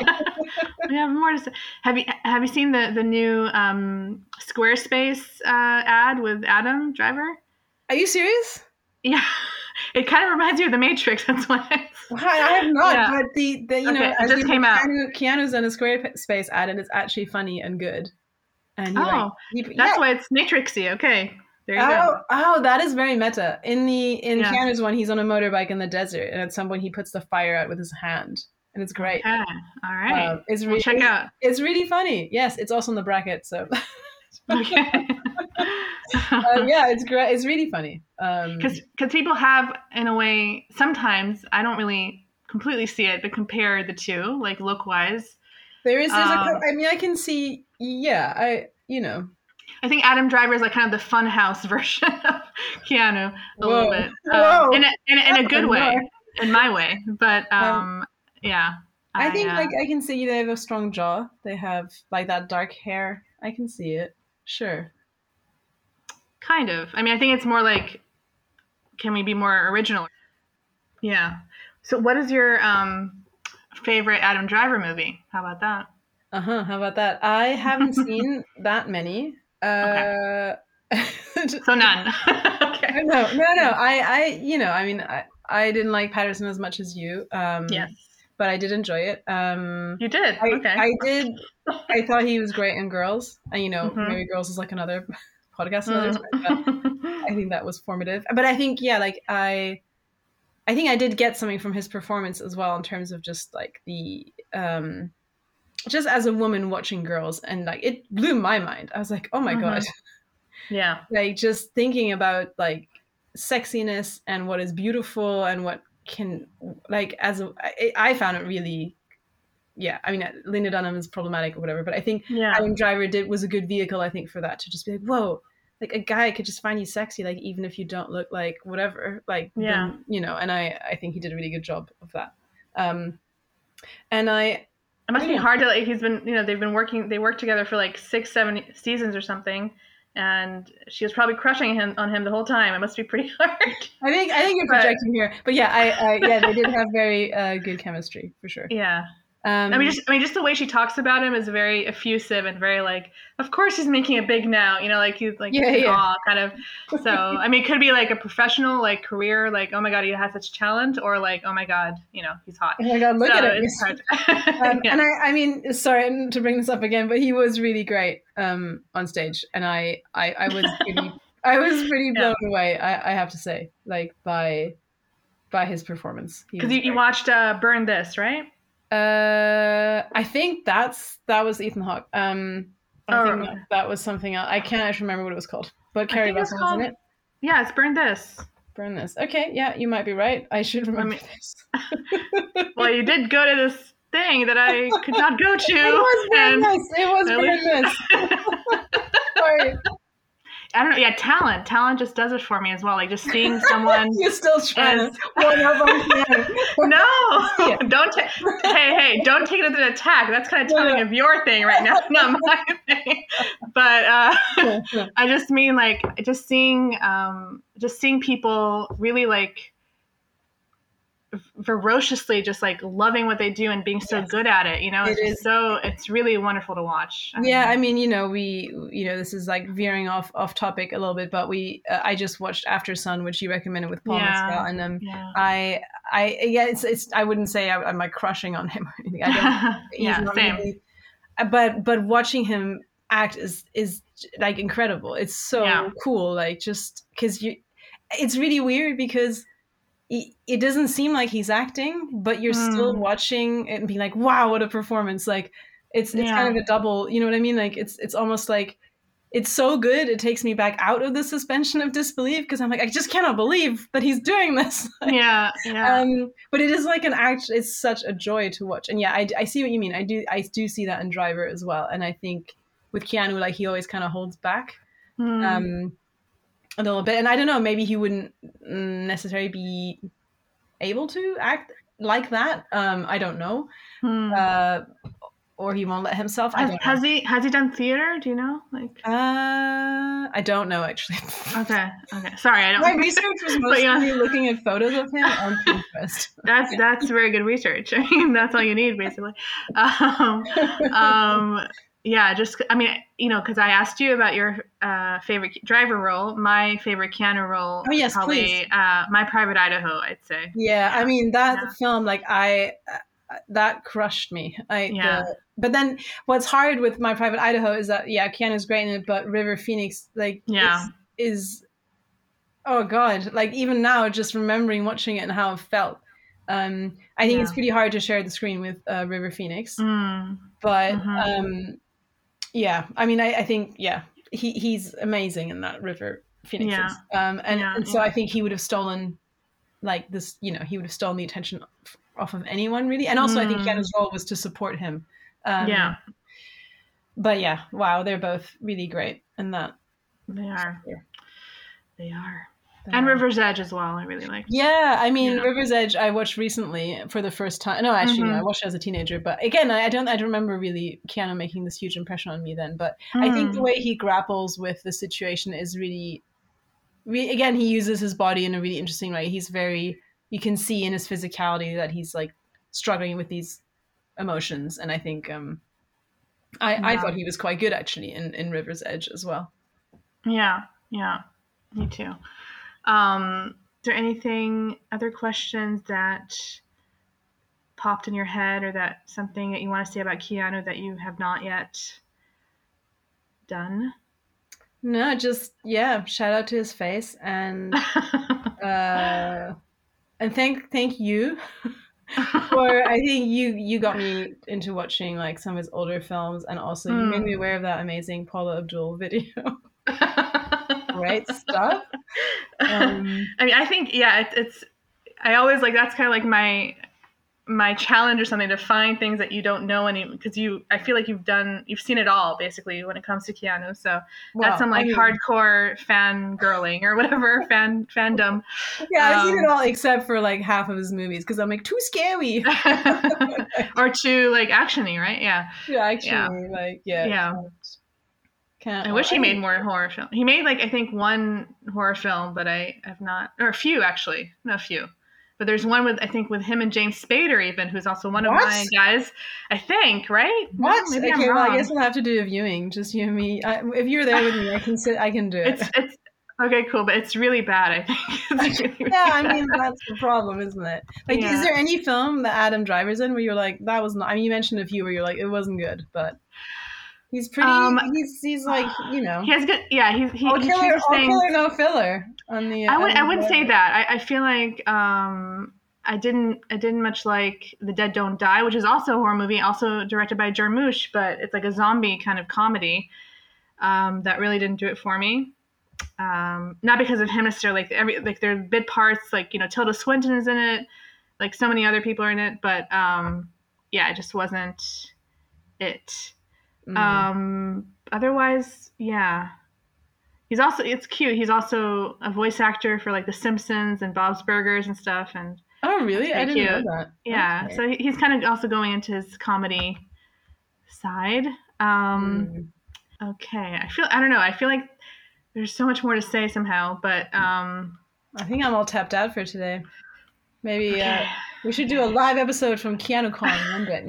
have- [laughs] we have more to say. Have you have you seen the the new um, Squarespace uh, ad with Adam Driver? Are you serious? Yeah, [laughs] it kind of reminds you of The Matrix. That's why. Wow, I have not, Yeah. but the, the you Okay, know, it just came out. Keanu's in a Squarespace ad, and it's actually funny and good. And like, Oh, he- That's yeah. why it's Matrixy. Okay, there you Oh, go. oh, that is very meta. In the in Yeah. Keanu's one, he's on a motorbike in the desert, and at some point he puts the fire out with his hand, and it's great. Okay, all right. Um, it's we'll really check out. It's really funny. Yes, it's also in the bracket. So [laughs] Okay. uh, [laughs] yeah, it's great. It's really funny. Um, because people have in a way sometimes i don't really completely see it but compare the two like look wise there is. There's a, um, co- I mean, I can see. Yeah, I. You know. i think adam driver is like kind of the funhouse [laughs] version of keanu a little bit Whoa. um, in, a, in, a, in a good way in my way but um, yeah I think uh, like I can see they have a strong jaw. They have like that dark hair. I can see it. Sure. kind of i mean i think it's more like can we be more original yeah so what is your um favorite adam driver movie how about that Uh huh. How about that? I haven't [laughs] seen that many. Uh, so none [laughs] okay no, no, no. I, I, you know, I mean, I, I didn't like Paterson as much as you. Um, yes But I did enjoy it. Um, you did I, okay I did. I thought he was great in Girls, and you know, Mhm. maybe Girls is like another [laughs] podcast. Another time, Mm. I think that was formative. But I think, yeah, like I, I think I did get something from his performance as well in terms of just like the, um, just as a woman watching Girls, and like it blew my mind. I was like, oh my Mhm. god, yeah [laughs] like just thinking about like sexiness and what is beautiful and what can like as a, I, I found it really. Yeah, I mean, Lena Dunham is problematic or whatever, but I think yeah Adam Driver did was a good vehicle, I think, for that to just be like, whoa, like a guy could just find you sexy, like even if you don't look like whatever, like Yeah. then, you know. And I I think he did a really good job of that. Um, and I It must be hard to like. He's been, you know, they've been working. They worked together for like six, seven seasons or something, and she was probably crushing him on him the whole time. It must be pretty [laughs] hard. I think I think you're But- projecting here, but yeah, I, I yeah they did have very uh, good chemistry for sure. [laughs] yeah. Um, I mean, just I mean, just the way she talks about him is very effusive and very like. Of course, he's making it big now. You know, like he's like Yeah, yeah. kind of. So [laughs] I mean, it could be like a professional like career, like oh my god, he has such talent, or like oh my god, you know, he's hot. oh my god, look so at. It's. [laughs] Um, yeah. And I, I mean, sorry to bring this up again, but he was really great um, on stage, and I, I, I was pretty, [laughs] I was pretty Yeah. blown away. I, I have to say, like by, by his performance. Because you, you watched uh, Burn This, right? Uh, I think that's that was Ethan Hawke. Um, I Oh, think that, that was something else. I can't actually remember what it was called, but Keri Russell was in it. Yeah, it's Burn This. Burn this. Okay, yeah, you might be right. I should remember mean- this. [laughs] Well, you did go to this thing that I could not go [laughs] to. It was very This. It was at This. [laughs] Sorry, I don't know. Yeah, talent. Talent just does it for me as well. Like just seeing [laughs] someone. you're still trying as- [laughs] one on piano. no, Yeah. [laughs] don't. Ta- hey, hey, don't take it as an attack. That's kind of telling of your thing right now, not my thing. But uh, Yeah, yeah. I just mean like just seeing, um, just seeing people really like ferociously just like loving what they do and being so Yes. good at it you know it's It just so it's really wonderful to watch Yeah, I mean, you know, we, you know, this is like veering off off topic a little bit, but we, uh, I just watched Aftersun, which you recommended with Paul Yeah. Mescal, and um, yeah I, I, yeah, it's, it's, I wouldn't say I, I'm like crushing on him or anything. I don't, [laughs] yeah same really- uh, but, but watching him act is, is like incredible. It's so Yeah. cool, like just because you, it's really weird because. It, it doesn't seem like he's acting, but you're still Mm. watching it and being like, "Wow, what a performance!" Like, it's it's Yeah. kind of a double. You know what I mean? Like, it's it's almost like it's so good it takes me back out of the suspension of disbelief because I'm like, I just cannot believe that he's doing this. [laughs] yeah yeah um, but it is like an act. It's such a joy to watch, and yeah, I, I see what you mean. I do I do see that in Driver as well, and I think with Keanu, like he always kind of holds back Hmm. um, a little bit, and I don't know, maybe he wouldn't mm, necessarily be able to act like that. Um, I don't know. Hmm. Uh, or he won't let himself. Has, has he has he done theater? Do you know? Like. Uh, I don't know actually. [laughs] okay, okay. Sorry, I don't. My [laughs] research was mostly yeah. looking at photos of him on Pinterest. [laughs] That's that's very good research. I mean, that's all you need basically. Um, um, yeah, just I mean, you know, because I asked you about your uh, favorite driver role. My favorite Keanu role. Oh, yes, probably please. uh, My Private Idaho. I'd say. Yeah, I mean that Yeah. film, like I, uh, that crushed me. I, Yeah. the- but then what's hard with My Private Idaho is that yeah, Keanu's great in it, but River Phoenix, like, Yeah. is, is oh god, like even now, just remembering watching it and how it felt. Um, I think it's pretty hard to share the screen with uh, River Phoenix, Mm, but Mhm. um, yeah, I mean, I, I think yeah, he he's amazing in that River Phoenix. Yeah. Um, and, Yeah, and so yeah. I think he would have stolen like this, you know, he would have stolen the attention off of anyone really. And also, I think Mm. Keanu's role was to support him. Um, yeah, But yeah, wow, they're both really great in that. they are. Yeah. They are. And Uh, River's Edge as well. I really like. Yeah, I mean, Yeah. River's Edge. I watched recently for the first time. No, actually, no, Mhm. I watched it as a teenager. But again, I, don't. I don't remember really Keanu making this huge impression on me then. But I think the Mm, way he grapples with the situation is really, re- again, he uses his body in a really interesting way. He's very. You can see in his physicality that he's like struggling with these emotions, and I think um, I I thought he was quite good actually in in River's Edge as well. Yeah, yeah, me too. Um, is there anything other questions that popped in your head, or that something that you want to say about Keanu that you have not yet done? No, just yeah. Shout out to his face and. [laughs] uh, and thank thank you [laughs] for I think you you got me into watching like some of his older films and also you made Mm. me aware of that amazing Paula Abdul video. [laughs] [laughs] Great stuff. Um, [laughs] I mean, I think yeah, it's, it's. I always like that's kind of like my my challenge or something to find things that you don't know any because you I feel like you've done you've seen it all basically when it comes to Keanu. So well, that's some I like mean, hardcore fan girling or whatever [laughs] fan fandom. Yeah, I've seen um, it all except for like half of his movies because I'm like too scary. or too like actiony, right? Yeah. yeah, actually, like yeah, Yeah. Can't, can't I wish he made more horror film. He made like I think one horror film, but I have not or a few actually. No, a few. But there's one with I think with him and James Spader even, who's also one of my guys. I think, right? What? Maybe okay, I'm well. I guess we'll have to do a viewing. Just you and me. I, if you're there with me, I can sit. I can do it. it's it's okay, cool, but it's really bad. I think. [laughs] Really, [laughs] really yeah, I mean that's the problem, isn't it? Like, Yeah. is there any film that Adam Driver's in where you're like, that was not? I mean, you mentioned a few where you're like, it wasn't good, but he's pretty. Um, he's he's like, you know, he has good. Yeah, he's he, all he killer, all killer, no filler on the. I would I wouldn't say that. I, I feel like um I didn't I didn't much like The Dead Don't Die, which is also a horror movie, also directed by Jarmusch, but it's like a zombie kind of comedy. Um, that really didn't do it for me. Um, not because of him necessarily. Like every like there are bit parts, like you know Tilda Swinton is in it, like so many other people are in it, but um, yeah, it just wasn't it. Mm. Um, otherwise, yeah. He's also it's cute. He's also a voice actor for like The Simpsons and Bob's Burgers and stuff. And oh, really? I didn't cute. know that. yeah, Okay. so he's kind of also going into his comedy side. Um, Mm. Okay, I feel I don't know. I feel like there's so much more to say somehow, but um, I think I'm all tapped out for today. Maybe uh, okay. We should do a live episode from KeanuCon one day.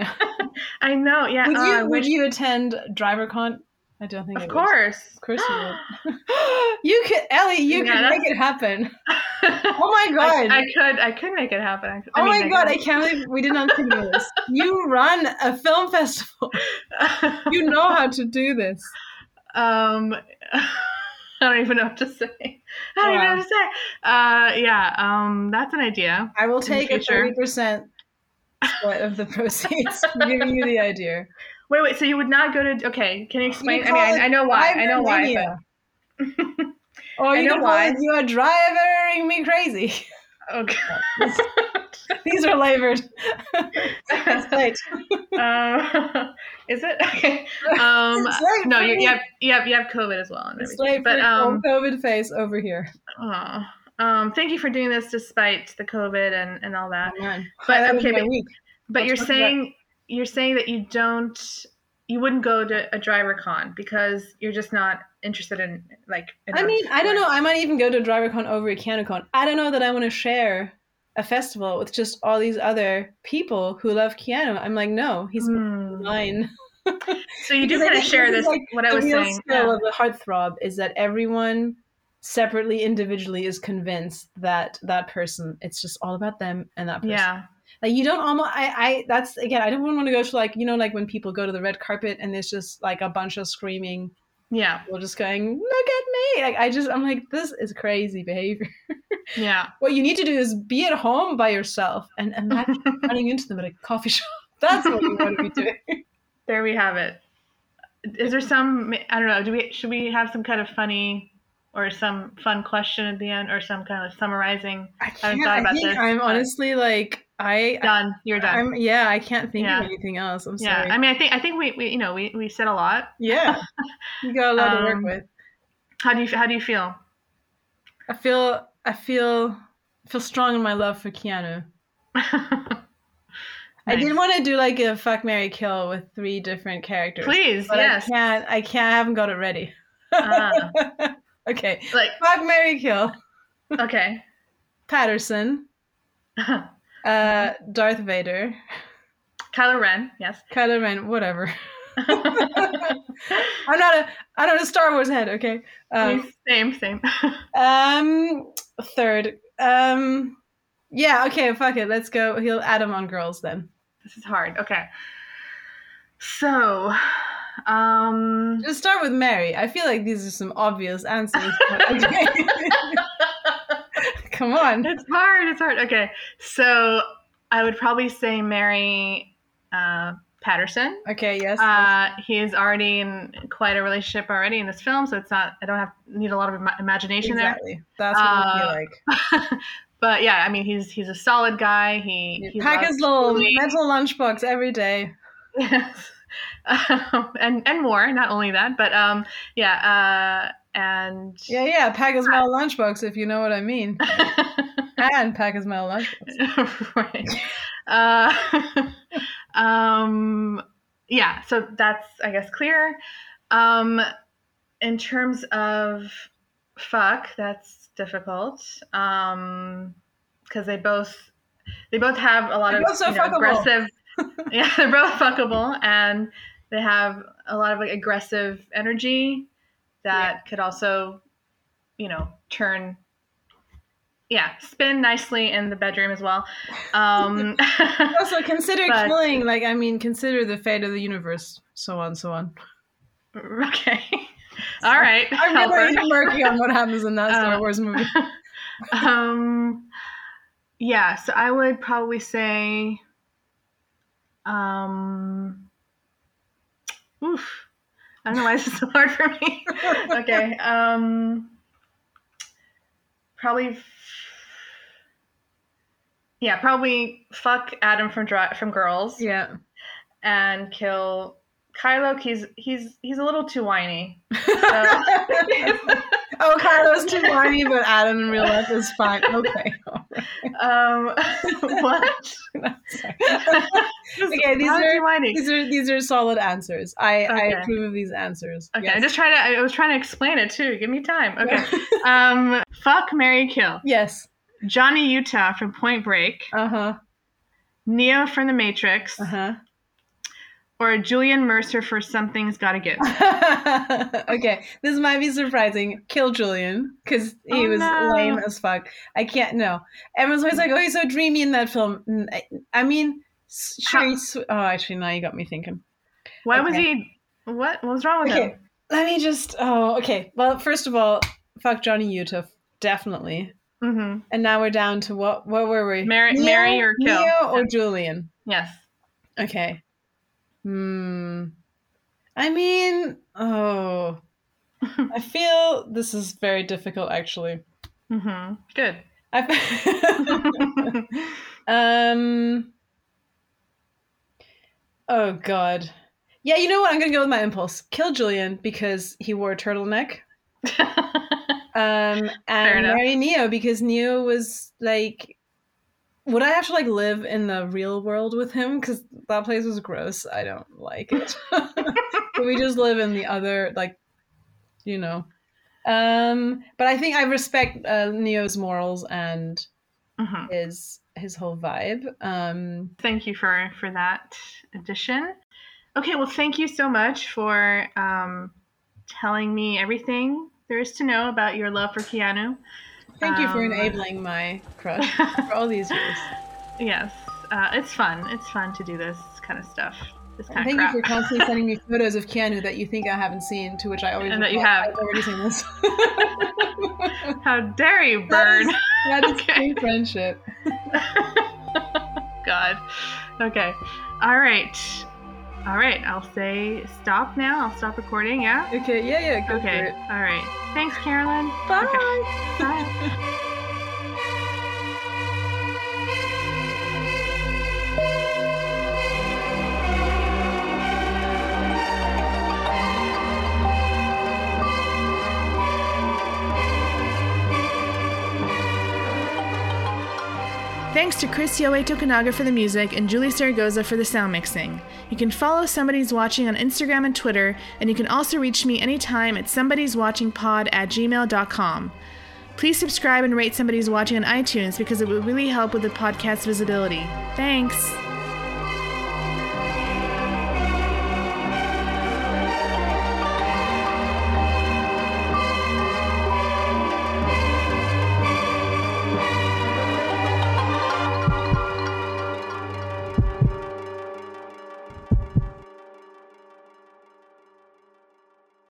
I know. Yeah. would uh, you I would you attend DriverCon? I don't think. I Of course. Of course you would. [gasps] [gasps] you could, Ellie. You Yeah, could that's- make it happen. [laughs] Oh my god. I could. I could make it happen. I, oh I my mean, god! I can't believe we did not think of this. [laughs] You run a film festival. [laughs] You know how to do this. um i don't even know what to say [laughs] i don't even know what to say uh yeah um that's an idea I will take a thirty percent split of the [laughs] proceeds. giving you the idea. wait wait so you would not go to okay can you explain i mean I, I know why i know why but, [laughs] Or I you know can why. you are driving me crazy. Okay These are labored. it's [laughs] um, [laughs] is it okay um It's no you, you have you have you have covid as well and It's late but um COVID face over here. aw. um thank you for doing this despite the covid and and all that Oh. But, okay, but- but you're talk about- saying you're saying that you don't, you wouldn't go to a driver con because you're just not interested in like. I mean, I don't know. I might even go to driver con over a KeanuCon. I don't know that I want to share a festival with just all these other people who love Keanu. I'm like, no, he's Hmm. mine. [laughs] So you do kind of share this this. is, like, what I the was real saying. skill yeah. of the heartthrob is that everyone separately, individually, is convinced that that person. It's just all about them and that person. Yeah. Like you don't almost. I. I. That's again. I don't want to go to like you know like when people go to the red carpet and there's just like a bunch of screaming Yeah. people just going look at me. Like I just I'm like this is crazy behavior. Yeah. [laughs] what you need to do is be at home by yourself and imagine [laughs] running into them at a coffee shop. [laughs] That's what you want to be doing. there we have it. Is there some? I don't know. Do we should we have some kind of funny or some fun question at the end or some kind of summarizing? I haven't can't. thought I about think this, I'm honestly like I. Done. You're done. I'm yeah. I can't think Yeah. of anything else. I'm yeah. sorry. I mean, I think I think we, we you know we, we said a lot. yeah, [laughs] you got a lot to work Um, with. How do you how do you feel? I feel. I feel. I feel strong in my love for Keanu. [laughs] I didn't want to do like a fuck Mary kill with three different characters. Please, yes. I can't. I can't. I haven't got it ready. Ah. [laughs] okay. Like Fuck Mary kill. okay. Paterson. Uh, Darth Vader. Kylo Ren. Yes. [laughs] Kylo Ren. Whatever. [laughs] I'm not a. I'm not a Star Wars head. Okay. Um. same same. [laughs] Um. Third. Um. Yeah. Okay. Fuck it. Let's go. He'll add him on girls then. this is hard. Okay. So, um. Just start with Mary. I feel like these are some obvious answers. but okay. Come on. It's hard. It's hard. Okay. So I would probably say marry uh, Paterson. Okay. Yes. Uh, he is already in quite a relationship already in this film, so it's not. I don't have need a lot of ima- imagination exactly. That's what Uh, like. [laughs] but yeah, I mean, he's he's a solid guy. He, he Pack his little Louis. mental lunchbox every day. [laughs] Yes. [laughs] Um, and and more. Not only that, but um, yeah. Uh, and Yeah, yeah. Pack as metal lunchbox if you know what I mean. [laughs] and pack as metal lunchbox. [laughs] right. Uh, [laughs] um, yeah, so that's, I guess, clear. Um, in terms of fuck, that's difficult. Um, because they both they both have a lot They're of so you know, aggressive. yeah, they're both fuckable, and they have a lot of like aggressive energy that could also, you know, turn. Yeah, spin nicely in the bedroom as well. Um, [laughs] Also, consider [laughs] But- killing. Like, I mean, consider the fate of the universe. So on, so on. [laughs] okay. All right. I'm helper. really murky on what happens in that Star Uh, Wars movie. um yeah so i would probably say um oof i don't know why this is so hard for me. [laughs] Okay um probably yeah probably fuck adam from Dri- from girls. Yeah. and kill kylo. He's he's he's a little too whiny [laughs] [laughs] oh, Kylo's too [laughs] whiny, but Adam in real life is fine. [laughs] Okay. um [laughs] what Okay, these Why is he are- these are these are solid answers. I I approve of these answers. Okay, Yes. I'm just trying to. I was trying to explain it too. Give me time. Okay. um, fuck, Mary, kill. yes. Johnny Utah from Point Break, Uh huh. Neo from The Matrix, Uh huh. Or Julian Mercer for Something's Gotta Give. [laughs] okay, this might be surprising. Kill Julian because he Oh, was no. lame as fuck. I can't. No, everyone's always like, "Oh, he's so dreamy in that film." I mean, sure. Oh, actually, now you got me thinking. Why was he? What? What was wrong with Okay, him? let me just. Oh, okay. Well, first of all, fuck Johnny Utah, definitely. Mm-hmm. And now we're down to what? What were we? Marry- marry or kill. Neo or. Julian? Yes. Okay. Hmm. I mean, oh, [laughs] I feel this is very difficult. Actually, mm-hmm. Good. I. [laughs] um. Oh God. Yeah, you know what? I'm gonna go with my impulse. Kill Julian because he wore a turtleneck. [laughs] Um, and marry Neo because Neo was like would I have to like live in the real world with him? Because that place was gross. I don't like it. [laughs] we just live in the other, like, you know. Um, but I think I respect uh, Neo's morals and Mhm. his his whole vibe. Um, Thank you for for that addition. Okay, well, thank you so much for um, telling me everything there is to know about your love for Keanu. Thank you for Um, enabling my crush [laughs] for all these years. Yes, uh, it's fun. It's fun to do this kind of stuff. This And kind thank of you for constantly [laughs] sending me photos of Keanu that you think I haven't seen, to which I always And that you have. I've already seen this. [laughs] How dare you, That Bird? is- that is Okay. friendship. God. Okay. All right. All right. I'll say stop now. I'll stop recording. Yeah. Okay, yeah, yeah, go Okay. for it. All right. Thanks, Karolin. Bye. Okay. Bye. [laughs] Thanks to Chris Yoe Tokunaga for the music and Julie Saragoza for the sound mixing. You can follow Somebody's Watching on Instagram and Twitter, and you can also reach me anytime at somebody'swatchingpod at gmail.com. Please subscribe and rate Somebody's Watching on iTunes because it would really help with the podcast's visibility. Thanks!